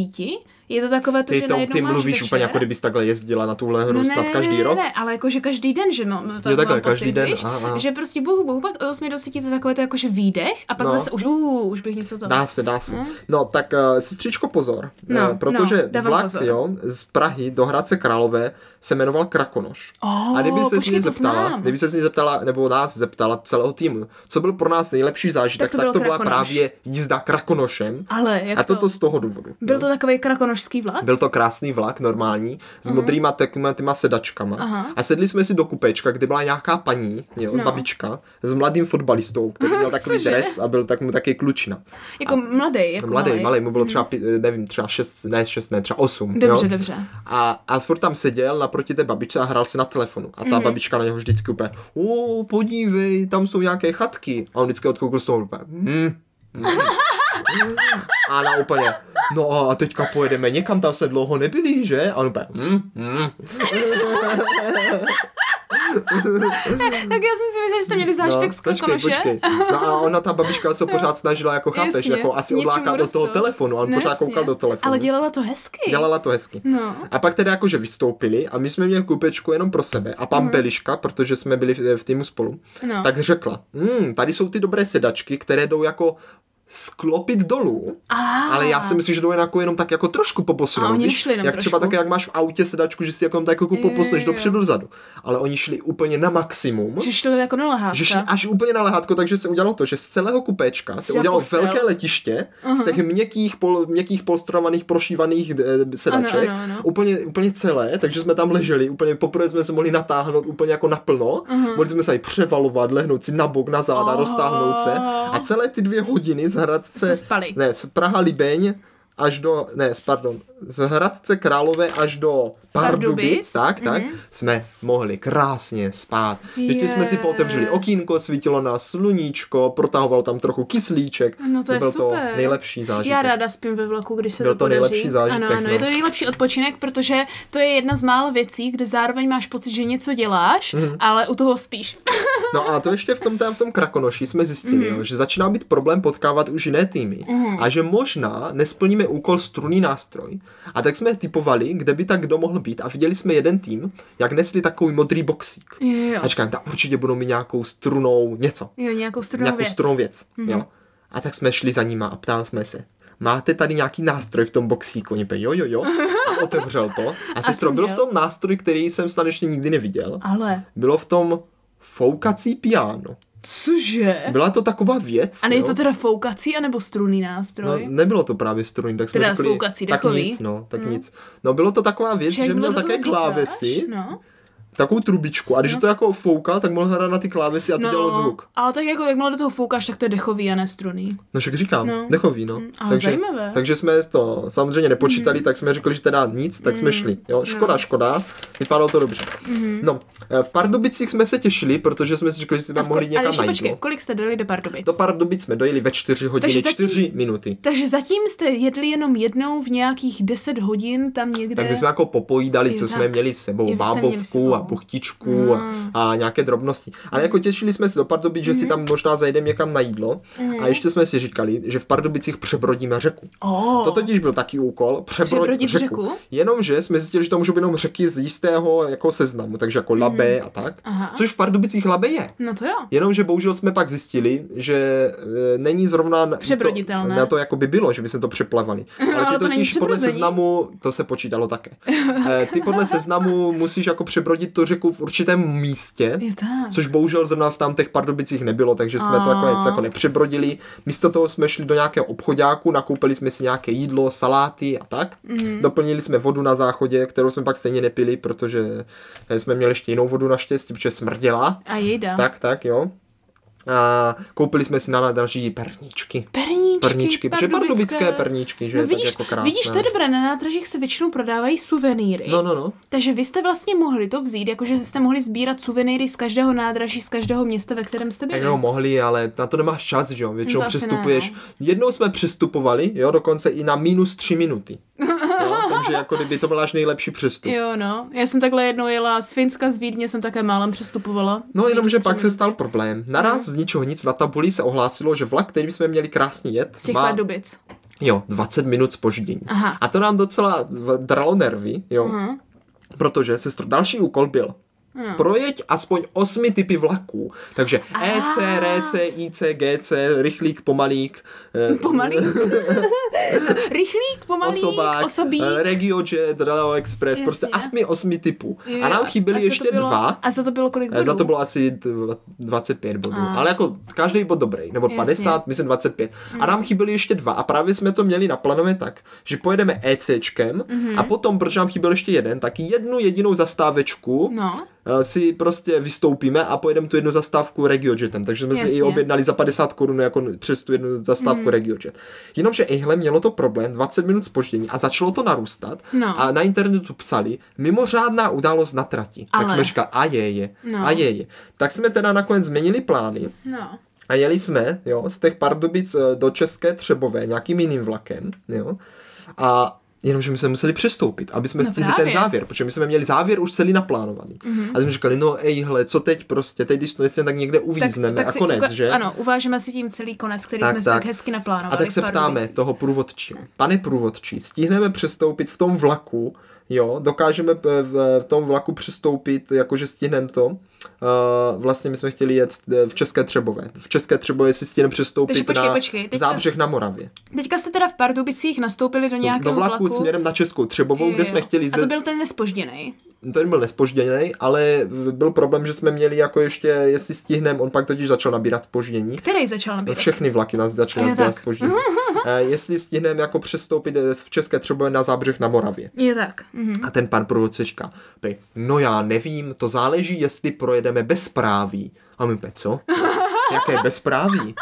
Je to takové to, Ty, že to, ty mluvíš večer. úplně jako kdybys takhle jezdila na tuhle hru No snad každý ne, rok. Ne, ale jakože každý den, že mám to Jo, takhle, mám pocit, každý den, víš? aha, aha. Že prostě buhu, buhu, pak od 8 do 10 to takové to jakože výdech a pak No. zase už, uh, už bych něco to. Dá se, dá se. No, tak uh, sestřičko pozor, No, eh, protože no, vlak pozor. jo, z Prahy do Hradce Králové se jmenoval Krakonoš. Oh, a kdyby se počkej, mě to zeptala, znám. kdyby se mě zeptala, nebo nás zeptala celého týmu, co byl pro nás nejlepší zážitek, Tak to tak byl to, byla Krakonoš. právě jízda Krakonošem. Ale jak a to, to? to z toho důvodu. Byl to takový krakonošský vlak? Byl to krásný vlak, normální, s modrýma takovýma tyma sedačkama. Aha. A sedli jsme si do kupečka, kde byla nějaká paní, jo, No. babička, s mladým fotbalistou, který měl takový Cože? dres a byl tak mu taky klučina. Jako mladý, jako Mladý, malej. malý, mu bylo třeba, pi- nevím, třeba 6, ne 6, ne, třeba 8. Dobře, jo? dobře. A, a furt tam seděl naproti té babičce a hrál si na telefonu. A ta Mhm. mm-hmm. babička na něho vždycky úplně, o, podívej, tam jsou nějaké chatky. A on vždycky odkoukl z toho úplně, hm, hm. [LAUGHS] A na úplně, no a teďka pojedeme někam, tam se dlouho nebyli, že? A on úplně, hm, hm. Tak já jsem si myslela, že jste měli zážitek z počkej, počkej. No a ona, ta babička, se pořád snažila, jako chápeš, Jasně, jako asi odlákat do toho telefonu. On No pořád jasně. koukal do telefonu. Ale dělala to hezky. Dělala to hezky. No. A pak teda jakože vystoupili a my jsme měli kupečku jenom pro sebe a pan Beliška, protože jsme byli v, v týmu spolu, No. tak řekla, hm, tady jsou ty dobré sedačky, které jdou jako sklopit dolů, Ah. ale já si myslím, že jdou jako jenom tak jako trošku A poposunout. oni víš? nešli jenom jak třeba trošku. tak, jak máš v autě sedačku, že si jako tak jako poposuneš dopředu dozadu. Ale oni šli úplně na maximum. Že šli jako na lehátka. Že šli až úplně na lehátko, takže se udělalo to, že z celého kupéčka se Udělal udělalo postel. velké letiště z těch měkkých, pol, měkkých polstrovaných, prošívaných eh, sedaček. Ano, ano, ano. Úplně, úplně celé, takže jsme tam leželi, úplně poprvé jsme se mohli natáhnout úplně jako naplno. Mohli jsme se i převalovat, lehnout si na bok, na záda, Oh. roztáhnout se. A celé ty dvě hodiny z Hradce... Jste spali. Ne, z Praha Libeň až do, ne, pardon, z Hradce Králové až do Pardubic, Pardubic, tak, tak, jsme mohli krásně spát. Děti jsme si pootevřeli okýnko, svítilo nás sluníčko, protahovalo tam trochu kyslíček. No to je byl super. to nejlepší zážitek. Já ráda spím ve vlaku, když se Byl to to nejlepší zážitek, Ano, ano, no. je to nejlepší odpočinek, protože to je jedna z mála věcí, kde zároveň máš pocit, že něco děláš, Mhm. ale u toho spíš. [LAUGHS] No a to ještě v tom, tam v tom Krakonoši jsme zjistili, Mhm. jo, že začíná být problém potkávat už jiné týmy a že možná nesplníme úkol strunný nástroj. A tak jsme typovali, kde by tak kdo mohl být a viděli jsme jeden tým, jak nesli takový modrý boxík. Jo, jo. A říkám, tak určitě budou mít nějakou strunou něco. Jo, nějakou strunou nějakou věc. Strunou věc. Jo. A tak jsme šli za nima a ptali jsme se, máte tady nějaký nástroj v tom boxíku? Oni jo, jo, jo. A otevřel to. A [LAUGHS] sestro, co byl v tom nástroj, který jsem snad ještě nikdy neviděl. Ale Bylo v tom foukací piano. Cože? Byla to taková věc, A je jo? to teda foukací anebo strunný nástroj? No, nebylo to právě strojní, tak jsme Teda řekli, foukací, tak dechový. nic, no, tak nic. No, bylo to taková věc, Že jak že měl také klávesy, No. Takovou trubičku a když to jako foukal, tak mohl hrát na ty klávesy a to dělalo zvuk. ale tak jako jakmile do toho foukáš, tak to je dechový a ne strunný. No však říkám, No. dechový, no. ale takže, zajímavé. takže jsme to samozřejmě nepočítali, tak jsme řekli, že teda nic, tak jsme šli. Jo, škoda, No. škoda, vypadalo to dobře. No, eh, v Pardubicích jsme se těšili, protože jsme si řekli, že jsme mohli ko- ale někam ještě najít. počkej, no. v kolik jste dojeli do Pardubic? Do Pardubic jsme dojeli ve 4 hodiny, Takže zatím- 4 minuty. Takže zatím jste jedli jenom jednou v nějakých 10 hodin tam někde. Tak my jsme jako popojídali, co jsme měli s sebou, bábovku a buchtičku a, a nějaké drobnosti. Ale jako těšili jsme se do Pardubic, že Mhm. si tam možná zajdeme někam na jídlo a ještě jsme si říkali, že v Pardubicích přebrodíme řeku. Oh, To totiž byl taky úkol, přebrodit, řeku. řeku? Jenomže jsme zjistili, že to můžou být jenom řeky z jistého jako seznamu, takže jako Labe a tak. Aha. Což v Pardubicích Labe je. no to jo. Jenomže bohužel jsme pak zjistili, že e, není zrovna. To, na to jako by bylo, že by se to přeplavali. [LAUGHS] Ale ale ty to není totiž podle seznamu, to se počítalo také. E, ty podle [LAUGHS] seznamu musíš jako přebrodit tu řeku v určitém místě, což bohužel zrovna v tam těch Pardubicích nebylo, takže jsme to jako, nic jako nepřebrodili. Místo toho jsme šli do nějakého obchodáku, nakoupili jsme si nějaké jídlo, saláty a tak. Mm-hmm. Doplnili jsme vodu na záchodě, kterou jsme pak stejně nepili, protože jsme měli ještě jinou vodu naštěstí, protože smrděla. A jejda. Tak, tak, jo. A koupili jsme si na nádraží perníčky. Perníčky, Perníčky, protože pardubické perníčky, že no je vidíš, tak jako krásné. vidíš, to je dobré, na nádražích se většinou prodávají suvenýry. No, no, no. Takže vy jste vlastně mohli to vzít, jakože jste mohli sbírat suvenýry z každého nádraží, z každého města, ve kterém jste byli. Tak jo, mohli, ale na to nemáš čas, že jo, většinou No přestupuješ. ne, Jednou jsme přestupovali, jo, dokonce i na minus tři minuty. [LAUGHS] Takže jako kdyby to byl náš nejlepší přestup. Jo, no. Já jsem takhle jednou jela z Finska, z Vídně jsem také málem přestupovala. No jenom, že pak se stal problém. Naraz z ničeho nic na tabuli se ohlásilo, že vlak, který jsme měli krásně jet, Z těch má Pardubic. jo, 20 minut spoždění. Aha. A to nám docela dralo nervy, jo. Aha. Protože sestro, další úkol byl Projeď aspoň osmi typy vlaků. Takže EC, RC, IC, GC, rychlík, pomalík, eh, [LAUGHS] Pomalý. [LAUGHS] Rychlík, pomalý, osobák, osobík. eh, RegioJet, Releo Express, Jasně. prostě asmi osmi typů. Jo, A nám chyběly a ještě bylo, dva. A za to bylo kolik Eh, bodů? Za to bylo asi dv- 25 bodů. A. Ale jako každý bod dobrý, nebo Jasně. 50, myslím 25. A nám chyběly ještě dva. A právě jsme to měli naplánovat tak, že pojedeme ECčkem Mhm. a potom, protože nám chyběl ještě jeden, tak jednu jedinou zastávečku No. Eh, si prostě vystoupíme a pojedeme tu jednu zastávku RegioJetem. Takže jsme si Jasně. i objednali za 50 korun jako přes tu jednu zastávku mm. RegioJet. Jenomže ihle mělo to problém, 20 minut spoždění a začalo to narůstat No. a na internetu psali mimořádná událost na trati. Tak Ale. jsme říkali, a je, je, No. a je, je. Tak jsme teda nakonec změnili plány No. a jeli jsme, jo, z těch Pardubic eh, do České Třebové nějakým jiným vlakem, jo. A jenomže my jsme museli přestoupit, aby jsme No stihli právě. ten závěr, protože my jsme měli závěr už celý naplánovaný. Mm-hmm. A jsme říkali, no ej, hle, co teď prostě, teď když to nechceme, tak někde uvízneme a si konec, uka- že? Ano, uvážeme si tím celý konec, který Tak, jsme si tak. tak hezky naplánovali. A tak se ptáme Pardubicích. toho průvodčího. Pane průvodčí, stihneme přestoupit v tom vlaku, jo, dokážeme v, v tom vlaku přestoupit, jakože stihneme to. Uh, vlastně my jsme chtěli jet eh, v České Třebové. V České Třebové si stihneme přestoupit Takže počkej, na počkej, teďka- Zábřeh na Moravě. Teďka jste teda v Pardubicích nastoupili do nějakého do vlaku, vlaku. směrem na Českou Třebovou, kde Jo, jsme jo. chtěli A to ze... byl ten nespožděný. Ten byl nespožděný, ale byl problém, že jsme měli jako ještě, jestli stihneme, on pak totiž začal nabírat spoždění. Který začal nabírat? Všechny vlaky nás začaly Jo, nabírat spoždění. Jestli stihneme jako přestoupit eh, v České Třebové na zábřeh na Moravě. Je tak. Mhm. A ten pan průvodce říká, "Pej, no já nevím, to záleží, jestli projedeme bezpráví. A my, "Pe, co? Jaké bezpráví?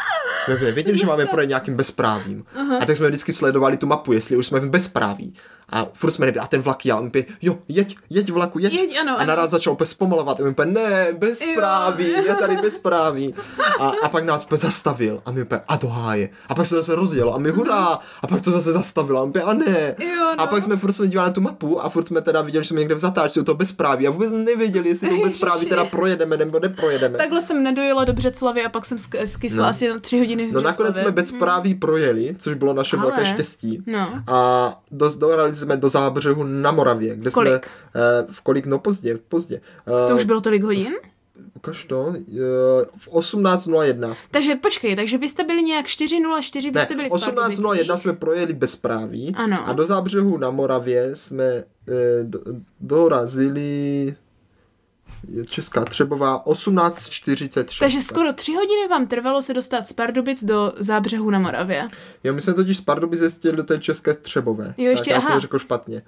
My nevěděli, že máme projet nějakým bezprávím. A tak jsme vždycky sledovali tu mapu, jestli už jsme v bezpráví. A furt jsme nevěděli, a ten vlak jel. A "Pe, jo, jeď, jeď vlaku, jeď. Jeď, ano, a ano. naraz začal opět zpomalovat. A my, "Pe, ne, bezpráví, je tady [LAUGHS] bezpráví. A, a pak nás opět zastavil. A my, "Pe, a do háje. A pak se zase rozjelo. A my, hurá. A pak to zase zastavilo. A my, "Pe, a ne. Jo, A no. pak jsme furt jsme dívali na tu mapu a furt jsme teda viděli, že jsme někde v zatáčce toho bezpráví a vůbec nevěděli, jestli to [LAUGHS] bezpráví teda projedeme nebo neprojedeme. Takhle jsem nedojela do Břeclavy a pak jsem sk- skysla No. asi na tři hodiny v No nakonec jsme bezpráví projeli, což bylo naše Ale. velké štěstí. No. A do, dorali jsme do zábřehu na Moravě, kde Kolik? jsme... Eh, v kolik? No pozdě, pozdě. Eh, To už bylo tolik hodin? Ukaž to. Eh, v 18.01. Takže počkej, takže vy jste byli nějak 4.04, vy Ne, byli v 18.01 Pardubicích. jsme projeli bezpráví Ano. a do zábřehu na Moravě jsme do, dorazili Česká Třebová 18.46. Takže skoro tři hodiny vám trvalo se dostat z Pardubic do Zábřehu na Moravě. Jo, my jsme totiž z Pardubic zjistili do té České Třebové. Jo, ještě, tak já aha. jsem řekl špatně.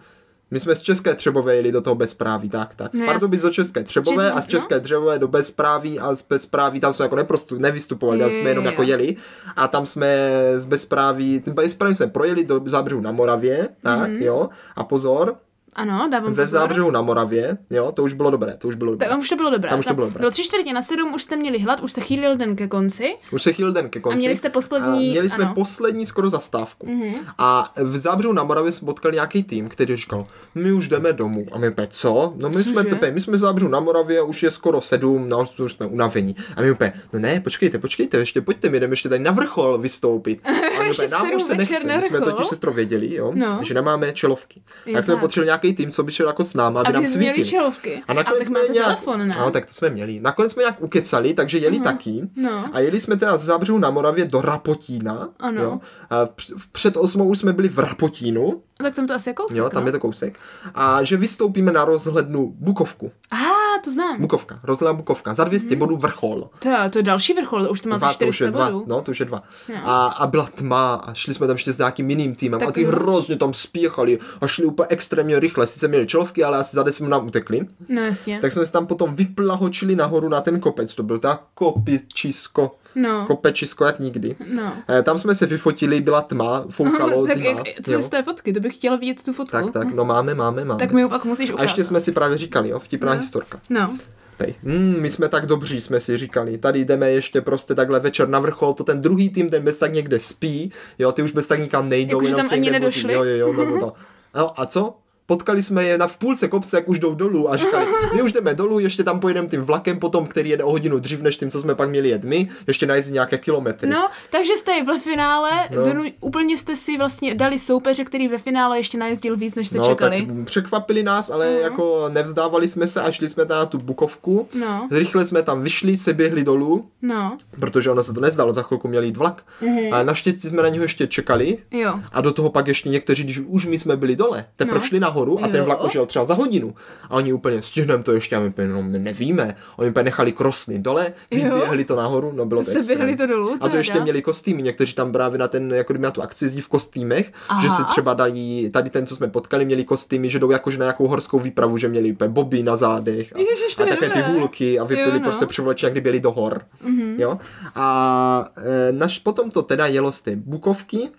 My jsme z České Třebové jeli do toho bezpráví, tak, tak. Z No Pardubic do České Třebové a z České Třebové do bezpráví a z bezpráví tam jsme jako neprostu, nevystupovali, tam jsme jenom jako jeli a tam jsme z bezpráví, ten bezpráví jsme projeli do Zábřehu na Moravě, tak, Mhm. jo. A pozor, Ano, dávám ze pozor. Zábřehu na Moravě, jo, to už bylo dobré, to už bylo dobré. Tam už to bylo dobré. Tam už to bylo dobré. Bylo tři čtvrtě na sedm, už jste měli hlad, už jste chýlil den ke konci. Už se chýlil den ke konci. měli jste poslední- A měli jsme ano. poslední skoro zastávku. Mm-hmm. A v Zábřehu na Moravě jsme potkali nějaký tým, který říkal, my už jdeme domů. A my úplně, co? No my jsme, Cože? tepe, my jsme v Zábřehu na Moravě, už je skoro sedm, no už jsme unavení. A my úplně, no ne, počkejte, počkejte, ještě pojďte, my jdeme ještě tady na vrchol vystoupit. A my [LAUGHS] úplně, nám už se nechce, my jsme totiž sestro věděli, jo, No. že nemáme čelovky. Tak jsme potřebovali nějaký tým, co by šel jako s náma, aby, Aby nám měli svítil. čelovky. A nakonec A jsme nějak, telefon, ne? No, tak to jsme měli. Nakonec jsme nějak ukecali, takže jeli taky. No. A jeli jsme teda z Zábřehu na Moravě do Rapotína. Ano. Jo. A před osmou už jsme byli v Rapotínu. No, tak tam to asi je kousek, Jo, tam no. je to kousek. A že vystoupíme na rozhlednu Bukovku. Aha, to znám. Bukovka, rozhledna Bukovka. Za 200 bodů vrchol. To, je- to je další vrchol, už to máte Dva, to už 400 je dva, bodů. no to už je dva. Jo. A, a byla tma a šli jsme tam ještě s nějakým jiným týmem Tak a ty jo. hrozně tam spěchali a šli úplně extrémně rychle. Sice měli čelovky, ale asi za 10 minut nám utekli. No jasně. Tak jsme se tam potom vyplahočili nahoru na ten kopec. To byl tak kopičisko. No. Kopečisko jak nikdy. No. Eh, Tam jsme se vyfotili, byla tma, foukalo, [LAUGHS] tak zima. jak, co jo. je z té fotky? To bych chtěla vidět tu fotku. Tak, tak, no máme, máme, máme. Tak mi ji pak musíš a ukázat. ještě jsme si právě říkali, jo, vtipná No. historka. No. Tady. Hmm, my jsme tak dobří, jsme si říkali. Tady jdeme ještě prostě takhle večer na vrchol, to ten druhý tým, ten bez tak někde spí, jo, ty už bez tak nikam nejdou, Jakože jenom tam ani nedošli? Jo, jo, jo, no, to. [LAUGHS] No a co? Potkali jsme je na v půlce kopce, jak už jdou dolů a říkali, my už jdeme dolů, ještě tam pojedeme tím vlakem potom, který jede o hodinu dřív než tím, co jsme pak měli jet my, ještě najezdí nějaké kilometry. No, takže jste ve finále, No. donu, úplně jste si vlastně dali soupeře, který ve finále ještě najezdil víc, než jste No, čekali. tak překvapili nás, ale jako nevzdávali jsme se a šli jsme tam na tu Bukovku. No. Rychle jsme tam vyšli, se běhli dolů, No, protože ono se to nezdalo, za chvilku měli jít vlak. Mm-hmm. A naštěstí jsme na něho ještě čekali. jo. A do toho pak ještě někteří, když už my jsme byli dole, teprve No. šli nahoru a ten Jo. vlak už jel třeba za hodinu. A oni úplně, stihneme to ještě, a my úplně, no, my nevíme. Oni úplně nechali krosny dole, vyběhli to nahoru, no bylo to Se extrém. to dolů, A to ještě měli kostýmy, někteří tam právě na ten, jako na tu akci jezdí v kostýmech, Aha. že si třeba dají, tady ten, co jsme potkali, měli kostýmy, že jdou jakože na nějakou horskou výpravu, že měli úplně boby na zádech a, Ježiš, a také ty hůlky a vypili Jo, no. prostě přivlečí, jak kdyby jeli do hor. Mm-hmm. Jo? A e, naš, potom to teda jelo z té Bukovky,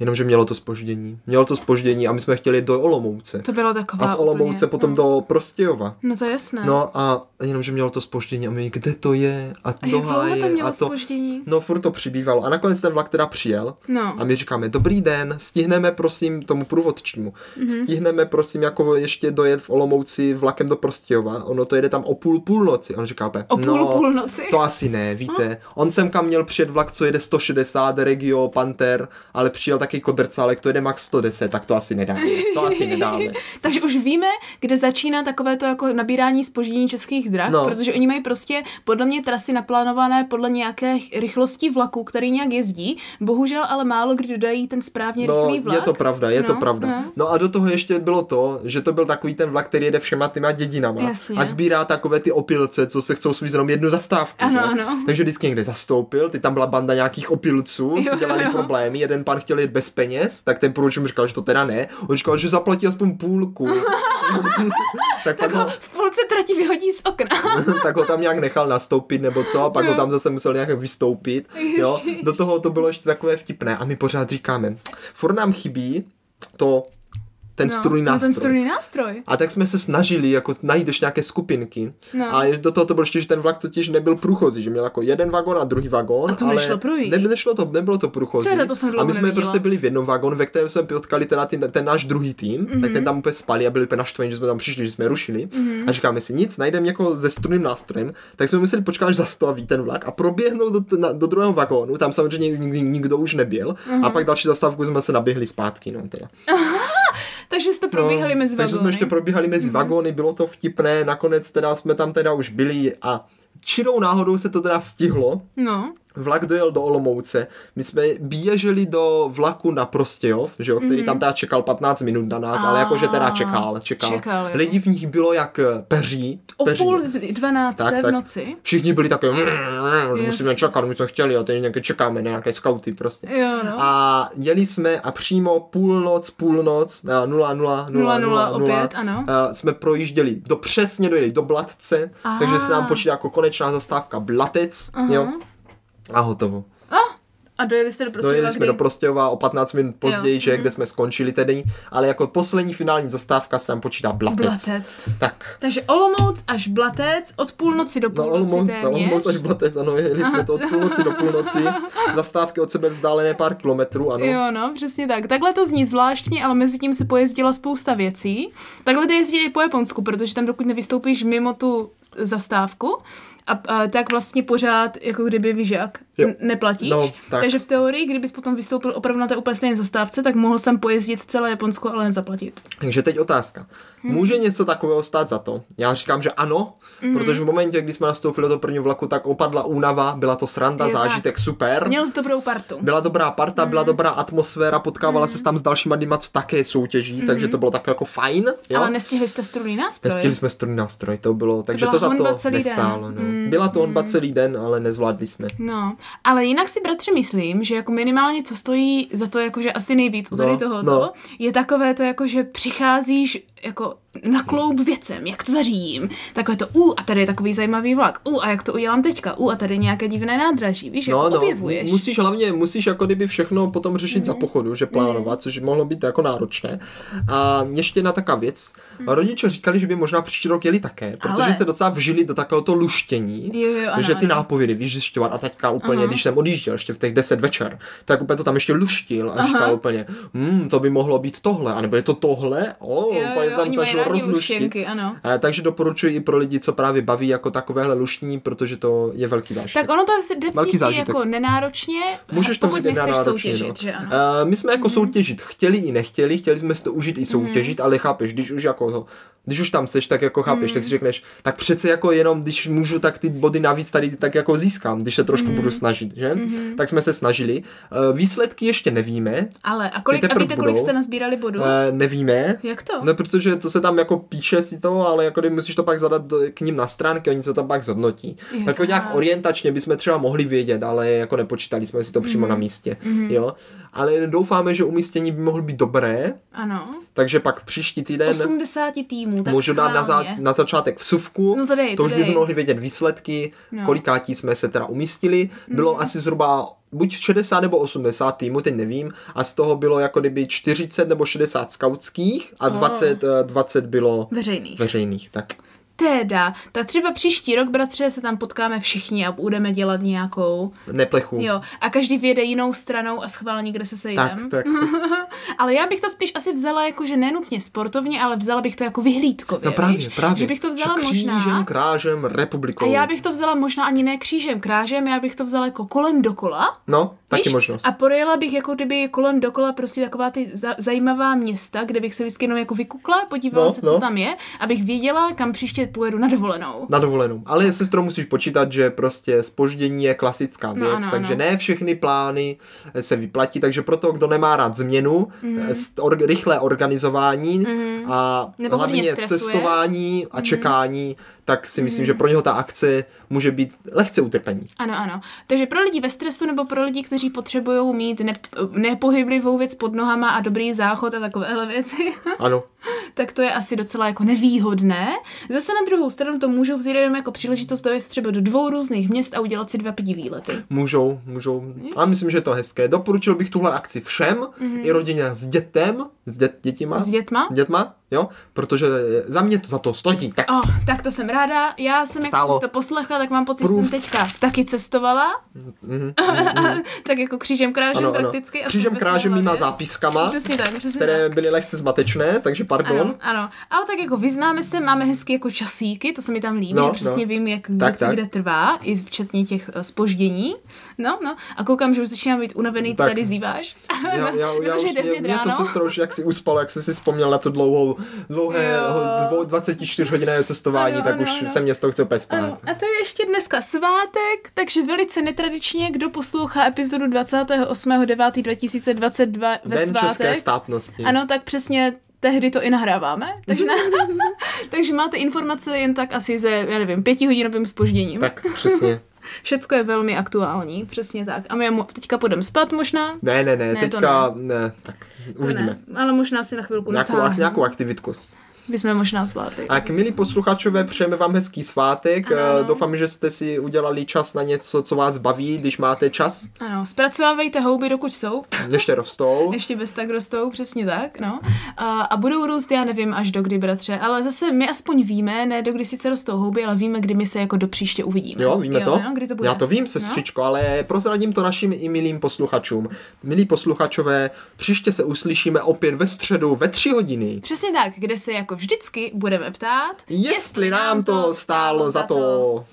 Jenomže mělo to spoždění. Mělo to spoždění a my jsme chtěli do Olomouce. To bylo taková A z Olomouce úplně, potom no. do Prostějova. No to je jasné. No a jenomže mělo to spoždění a my, kde to je? A a jak dlouho háje to mělo a to... spoždění? No furt to přibývalo. A nakonec ten vlak teda přijel. No. A my říkáme, dobrý den, stihneme prosím tomu průvodčímu. Mhm. Mm-hmm. Stihneme prosím jako ještě dojet v Olomouci vlakem do Prostějova. Ono to jede tam o půl půlnoci. On říká, O půl no, půlnoci? to asi ne, víte. On sem kam měl přijet vlak, co jede 160, Regio, Panther, ale přijel taky Kodrcálek, to jede max 110, tak to asi nedáme. To asi nedáme. [LAUGHS] Takže už víme, kde začíná takové to jako nabírání spoždění českých drah, No. protože oni mají prostě podle mě trasy naplánované podle nějaké rychlosti vlaku, který nějak jezdí. Bohužel ale málo kdy dodají ten správně No, rychlý vlak. je to pravda, je no, to pravda. No. No a do toho ještě bylo to, že to byl takový ten vlak, který jede všema těma dědinama Jasně. a sbírá takové ty opilce, co se chcou svít jenom jednu zastávku. Ano, že? ano. Takže vždycky někde zastoupil, ty tam byla banda nějakých opilců, co Jo, dělali jo. problémy, jeden pan chtěl jít bez peněz, tak ten průvodčí mu říkal, že to teda ne, on říkal, že zaplatí aspoň půlku. [LAUGHS] tak, Tak ho v půlce trati vyhodí z okna. [LAUGHS] tak ho tam nějak nechal nastoupit nebo co a pak ho tam zase musel nějak vystoupit. Jo? Do toho to bylo ještě takové vtipné a my pořád říkáme, furt nám chybí to, ten no, nástroj. ten strujný nástroj. A tak jsme se snažili jako najít ještě nějaké skupinky. No. A do toho to bylo ještě, že ten vlak totiž nebyl průchozí, že měl jako jeden vagon a druhý vagon. A to ale nešlo projít. Ne, nešlo to, nebylo to průchozí. Teda, to jsem a my jsme neviděla. prostě byli v jednom vagonu, ve kterém jsme potkali teda ty, ten náš druhý tým, mm-hmm. Mhm. tak ten tam úplně spali a byli úplně naštvení, že jsme tam přišli, že jsme rušili. Mm-hmm. A říkáme si nic, najdeme jako se strunným nástrojem, tak jsme museli počkat, až zastaví ten vlak a proběhnout do, na, do druhého vagónu, tam samozřejmě nikdo už nebyl. Mhm. Mm-hmm. A pak další zastávku jsme se naběhli zpátky, no teda. [LAUGHS] [LAUGHS] Takže jste probíhali mezi No, takže vagóny. jsme ještě probíhali mezi mm-hmm. vagóny, bylo to vtipné, nakonec teda jsme tam teda už byli a čirou náhodou se to teda stihlo, No, vlak dojel do Olomouce, my jsme běželi do vlaku na Prostějov, že jo, který mm-hmm. tam teda čekal 15 minut na nás, ale jakože teda čekal, čekal. Čekal, jo. Lidi v nich bylo jak eh, peří. O peří. půl dvanácté Tak, v tak. noci. Všichni byli takové, "Mm, musíme Jasně. čekat, my jsme chtěli, a teď nějaké čekáme, nějaké skauty prostě. Jo, no. A jeli jsme a přímo půlnoc, půlnoc, eh, 0, 0, 0, 0, opět, ano. eh, jsme projížděli, do přesně dojeli do Blatce, takže se nám Ah. počítá jako konečná zastávka Blatec, jo, a hotovo. A dojeli jste do prostě Dojeli jsme do Prostějova o 15 minut později, Jo, že mhm. kde jsme skončili tedy, ale jako poslední finální zastávka se nám počítá Blatec. Blatec. Tak. Takže Olomouc až Blatec od půlnoci do půlnoci Olomouc, na téměř. Olomouc až Blatec, ano, jeli jsme to od půlnoci do půlnoci, [LAUGHS] zastávky od sebe vzdálené pár kilometrů, ano. Jo, no, přesně tak. Takhle to zní zvláštně, ale mezi tím se pojezdila spousta věcí. Takhle jde jezdit i po Japonsku, protože tam dokud nevystoupíš mimo tu zastávku, a, a tak vlastně pořád, jako kdyby víš jak, Jo. n- neplatíš. No, tak. Takže v teorii, kdybys potom vystoupil opravdu na té úplně stejné zastávce, tak mohl jsem pojezdit celé Japonsko, ale nezaplatit. Takže teď otázka. Může něco takového stát za to? Já říkám, že ano, protože v momentě, kdy jsme nastoupili do prvního vlaku, tak opadla únava, byla to sranda, Je tak. zážitek super. Měl jsi dobrou partu. Byla dobrá parta, byla dobrá atmosféra, potkávala se tam s dalšíma lidma, co také soutěží, takže to bylo tak jako fajn. Jo? Ale nestihli jste strunný nástroj. Nestihli jsme strojní nástroj, to bylo, takže byla to, za to celý den. nestálo. No. Byla to honba celý den, ale nezvládli jsme. No, ale jinak si bratře myslím, že jako minimálně co stojí za to jakože asi nejvíc u tady No, tohoto, no. je takové to jako, že přicházíš jako na kloub věcem, jak to zařídím. Takové to, u, a tady je takový zajímavý vlak, u, a jak to udělám teďka, u, a tady nějaké divné nádraží, víš, No, jako no, objevuješ. Mhm. musíš hlavně, musíš jako kdyby všechno potom řešit za pochodu, že plánovat, což mohlo být jako náročné. A ještě jedna taková věc. Rodiče říkali, že by možná příští rok jeli také, protože Mhm. Ale- se docela vžili do takovéhoto luštění, Jo, jo, ano, že ty ano. nápovědy, víš, zjišťovat a teďka úplně, když jsem odjížděl ještě v těch 10 večer, tak úplně to tam ještě luštil a říkal úplně, hm, to by mohlo být tohle, anebo je to tohle, o, jo, úplně jo, tam rozluštit. luštěnky, ano. Eh, Takže doporučuji i pro lidi, co právě baví jako takovéhle luštění, protože to je velký zážitek. Tak ono to se jde Velký zážitek. jako nenáročně, Můžeš to vzít i nechceš náročně, soutěžit, no. že ano. Uh, my jsme jako soutěžit chtěli i nechtěli, chtěli jsme si to užít i Mhm. soutěžit, ale chápeš, když už jako když už tam seš, tak jako chápeš, Mhm. tak si řekneš, tak přece jako jenom, když můžu, tak ty body navíc tady tak jako získám, když se trošku Mhm. budu snažit, že? Tak jsme se snažili. Uh, výsledky ještě nevíme, Ale a, kolik, a víte, kolik budou. jste nazbírali bodů? uh, nevíme, Jak to? No, protože to se tam jako píše si to, ale jako kdy musíš to pak zadat k ním na stránky, oni se to pak zhodnotí. Tak jako nějak orientačně bychom třeba mohli vědět, ale jako nepočítali jsme si to přímo Mhm. na místě. Jo? Ale doufáme, že umístění by mohlo být dobré, Ano. takže pak příští Z týden 80 týmů, tak můžu dát na, schválně. na začátek vsuvku, No to dej, to to už dej. bychom mohli vědět výsledky, No. Kolikátí jsme se teda umístili. Bylo asi zhruba buď 60 nebo 80 týmů, teď nevím, a z toho bylo jako kdyby 40 nebo 60 skautských a 20, eh, 20 bylo Veřejných. veřejných. Tak Teda, tak třeba příští rok, bratře, se tam potkáme všichni a budeme dělat nějakou, neplechu. jo, a každý vyjede jinou stranou a schválně, kde se Tak, sejdem. tak. [LAUGHS] ale já bych to spíš asi vzala jako, že nenutně sportovně, ale vzala bych to jako vyhlídkově, No právě, víš? právě. Že bych to vzala Že křížem, možná... krážem, A republikou. já bych to vzala možná ani ne křížem, krážem, já bych to vzala jako kolem dokola. No, taky Víš? možnost. A projela bych jako kdyby kolem dokola prostě taková ty za- zajímavá města, kde bych se vždycky jenom jako vykukla, podívala No, se, no. co tam je, abych věděla, kam příště pojedu na dovolenou. Na dovolenou. Ale se to musíš počítat, že prostě spoždění je klasická No věc, ano, takže ano. ne všechny plány eh, se vyplatí, takže proto, kdo nemá rád změnu, mm. or, rychlé organizování mm. a. Nebo hlavně cestování a čekání, tak si myslím, že pro něho ta akce může být lehce utrpení. Ano, ano. Takže pro lidi ve stresu nebo pro lidi, kteří potřebují mít ne- nepohyblivou věc pod nohama a dobrý záchod a takovéhle věci, [LAUGHS] Ano. tak to je asi docela jako nevýhodné. Zase na druhou stranu to můžou vzít jenom jako příležitost dojet třeba do dvou různých měst a udělat si dva pidi výlety. Můžou, můžou. A myslím, že je to hezké. Doporučil bych tuhle akci všem, mm-hmm. i rodině s dětem, s dět, dětima. Mhm. S dětma? Dětma, jo, protože za mě to za to stojí. Tak Oh, tak to jsem ráda. Já jsem, jak Stálo. jsem si to poslechla, tak mám pocit, že jsem teďka taky cestovala. [LAUGHS] tak jako křížem krážem ano, ano. prakticky. aspoň Křížem krážem mýma zápiskama, Přesně tak, přesně které tak. byly lehce zmatečné, takže pardon. Ano, ano, ale tak jako vyznáme se, máme hezky jako časíky, to se mi tam líbí, No, že přesně no. vím, jak Tak, tak, co tak. kde trvá, i včetně těch uh, spoždění. No, no, a koukám, že už začínám být unavený, ty Tak. tady zýváš. Já, já, [LAUGHS] já Protože už, mě, 9 mě to ráno. sestro už jak si uspal, jak jsem si vzpomněl na to dlouhou, dlouhé Jo. 24 hodinové cestování, Ano, tak ano, už ano. se mě z toho chce úplně spát. Ano, a to je ještě dneska svátek, takže velice netradičně, kdo poslouchá epizodu 28.9.2022 ve Den svátek. české státnosti. Ano, tak přesně tehdy to i nahráváme, takže, na, [LAUGHS] [LAUGHS] takže máte informace jen tak asi ze, já nevím, pětihodinovým spožděním. Tak, přesně. [LAUGHS] Všecko je velmi aktuální, přesně tak. A my mo- teďka půjdeme spát možná. Ne, ne, ne, Ne, to teďka ne. tak To uvidíme. Ne, ale možná si na chvilku Nějakou, natáhneme. nějakou aktivitku. Bychom možná zvládli. A jak milí posluchačové, přejeme vám hezký svátek. Ano. Eh, Doufám, že jste si udělali čas na něco, co vás baví, když máte čas. Ano, zpracovávejte houby, dokud jsou. [LAUGHS] Ještě rostou. Ještě bez tak rostou, přesně tak, no. A, a budou růst, já nevím, až do kdy, bratře, ale zase my aspoň víme, ne do kdy sice rostou houby, ale víme, kdy my se jako do příště uvidíme. Jo, víme to? Jo, kdy to bude. Já to vím, No. sestřičko, ale prozradím to našim i milým posluchačům. Milí posluchačové, příště se uslyšíme opět ve středu ve tři hodiny. Přesně tak, kde se jako vždycky budeme ptát, Jestli nám to stálo za to.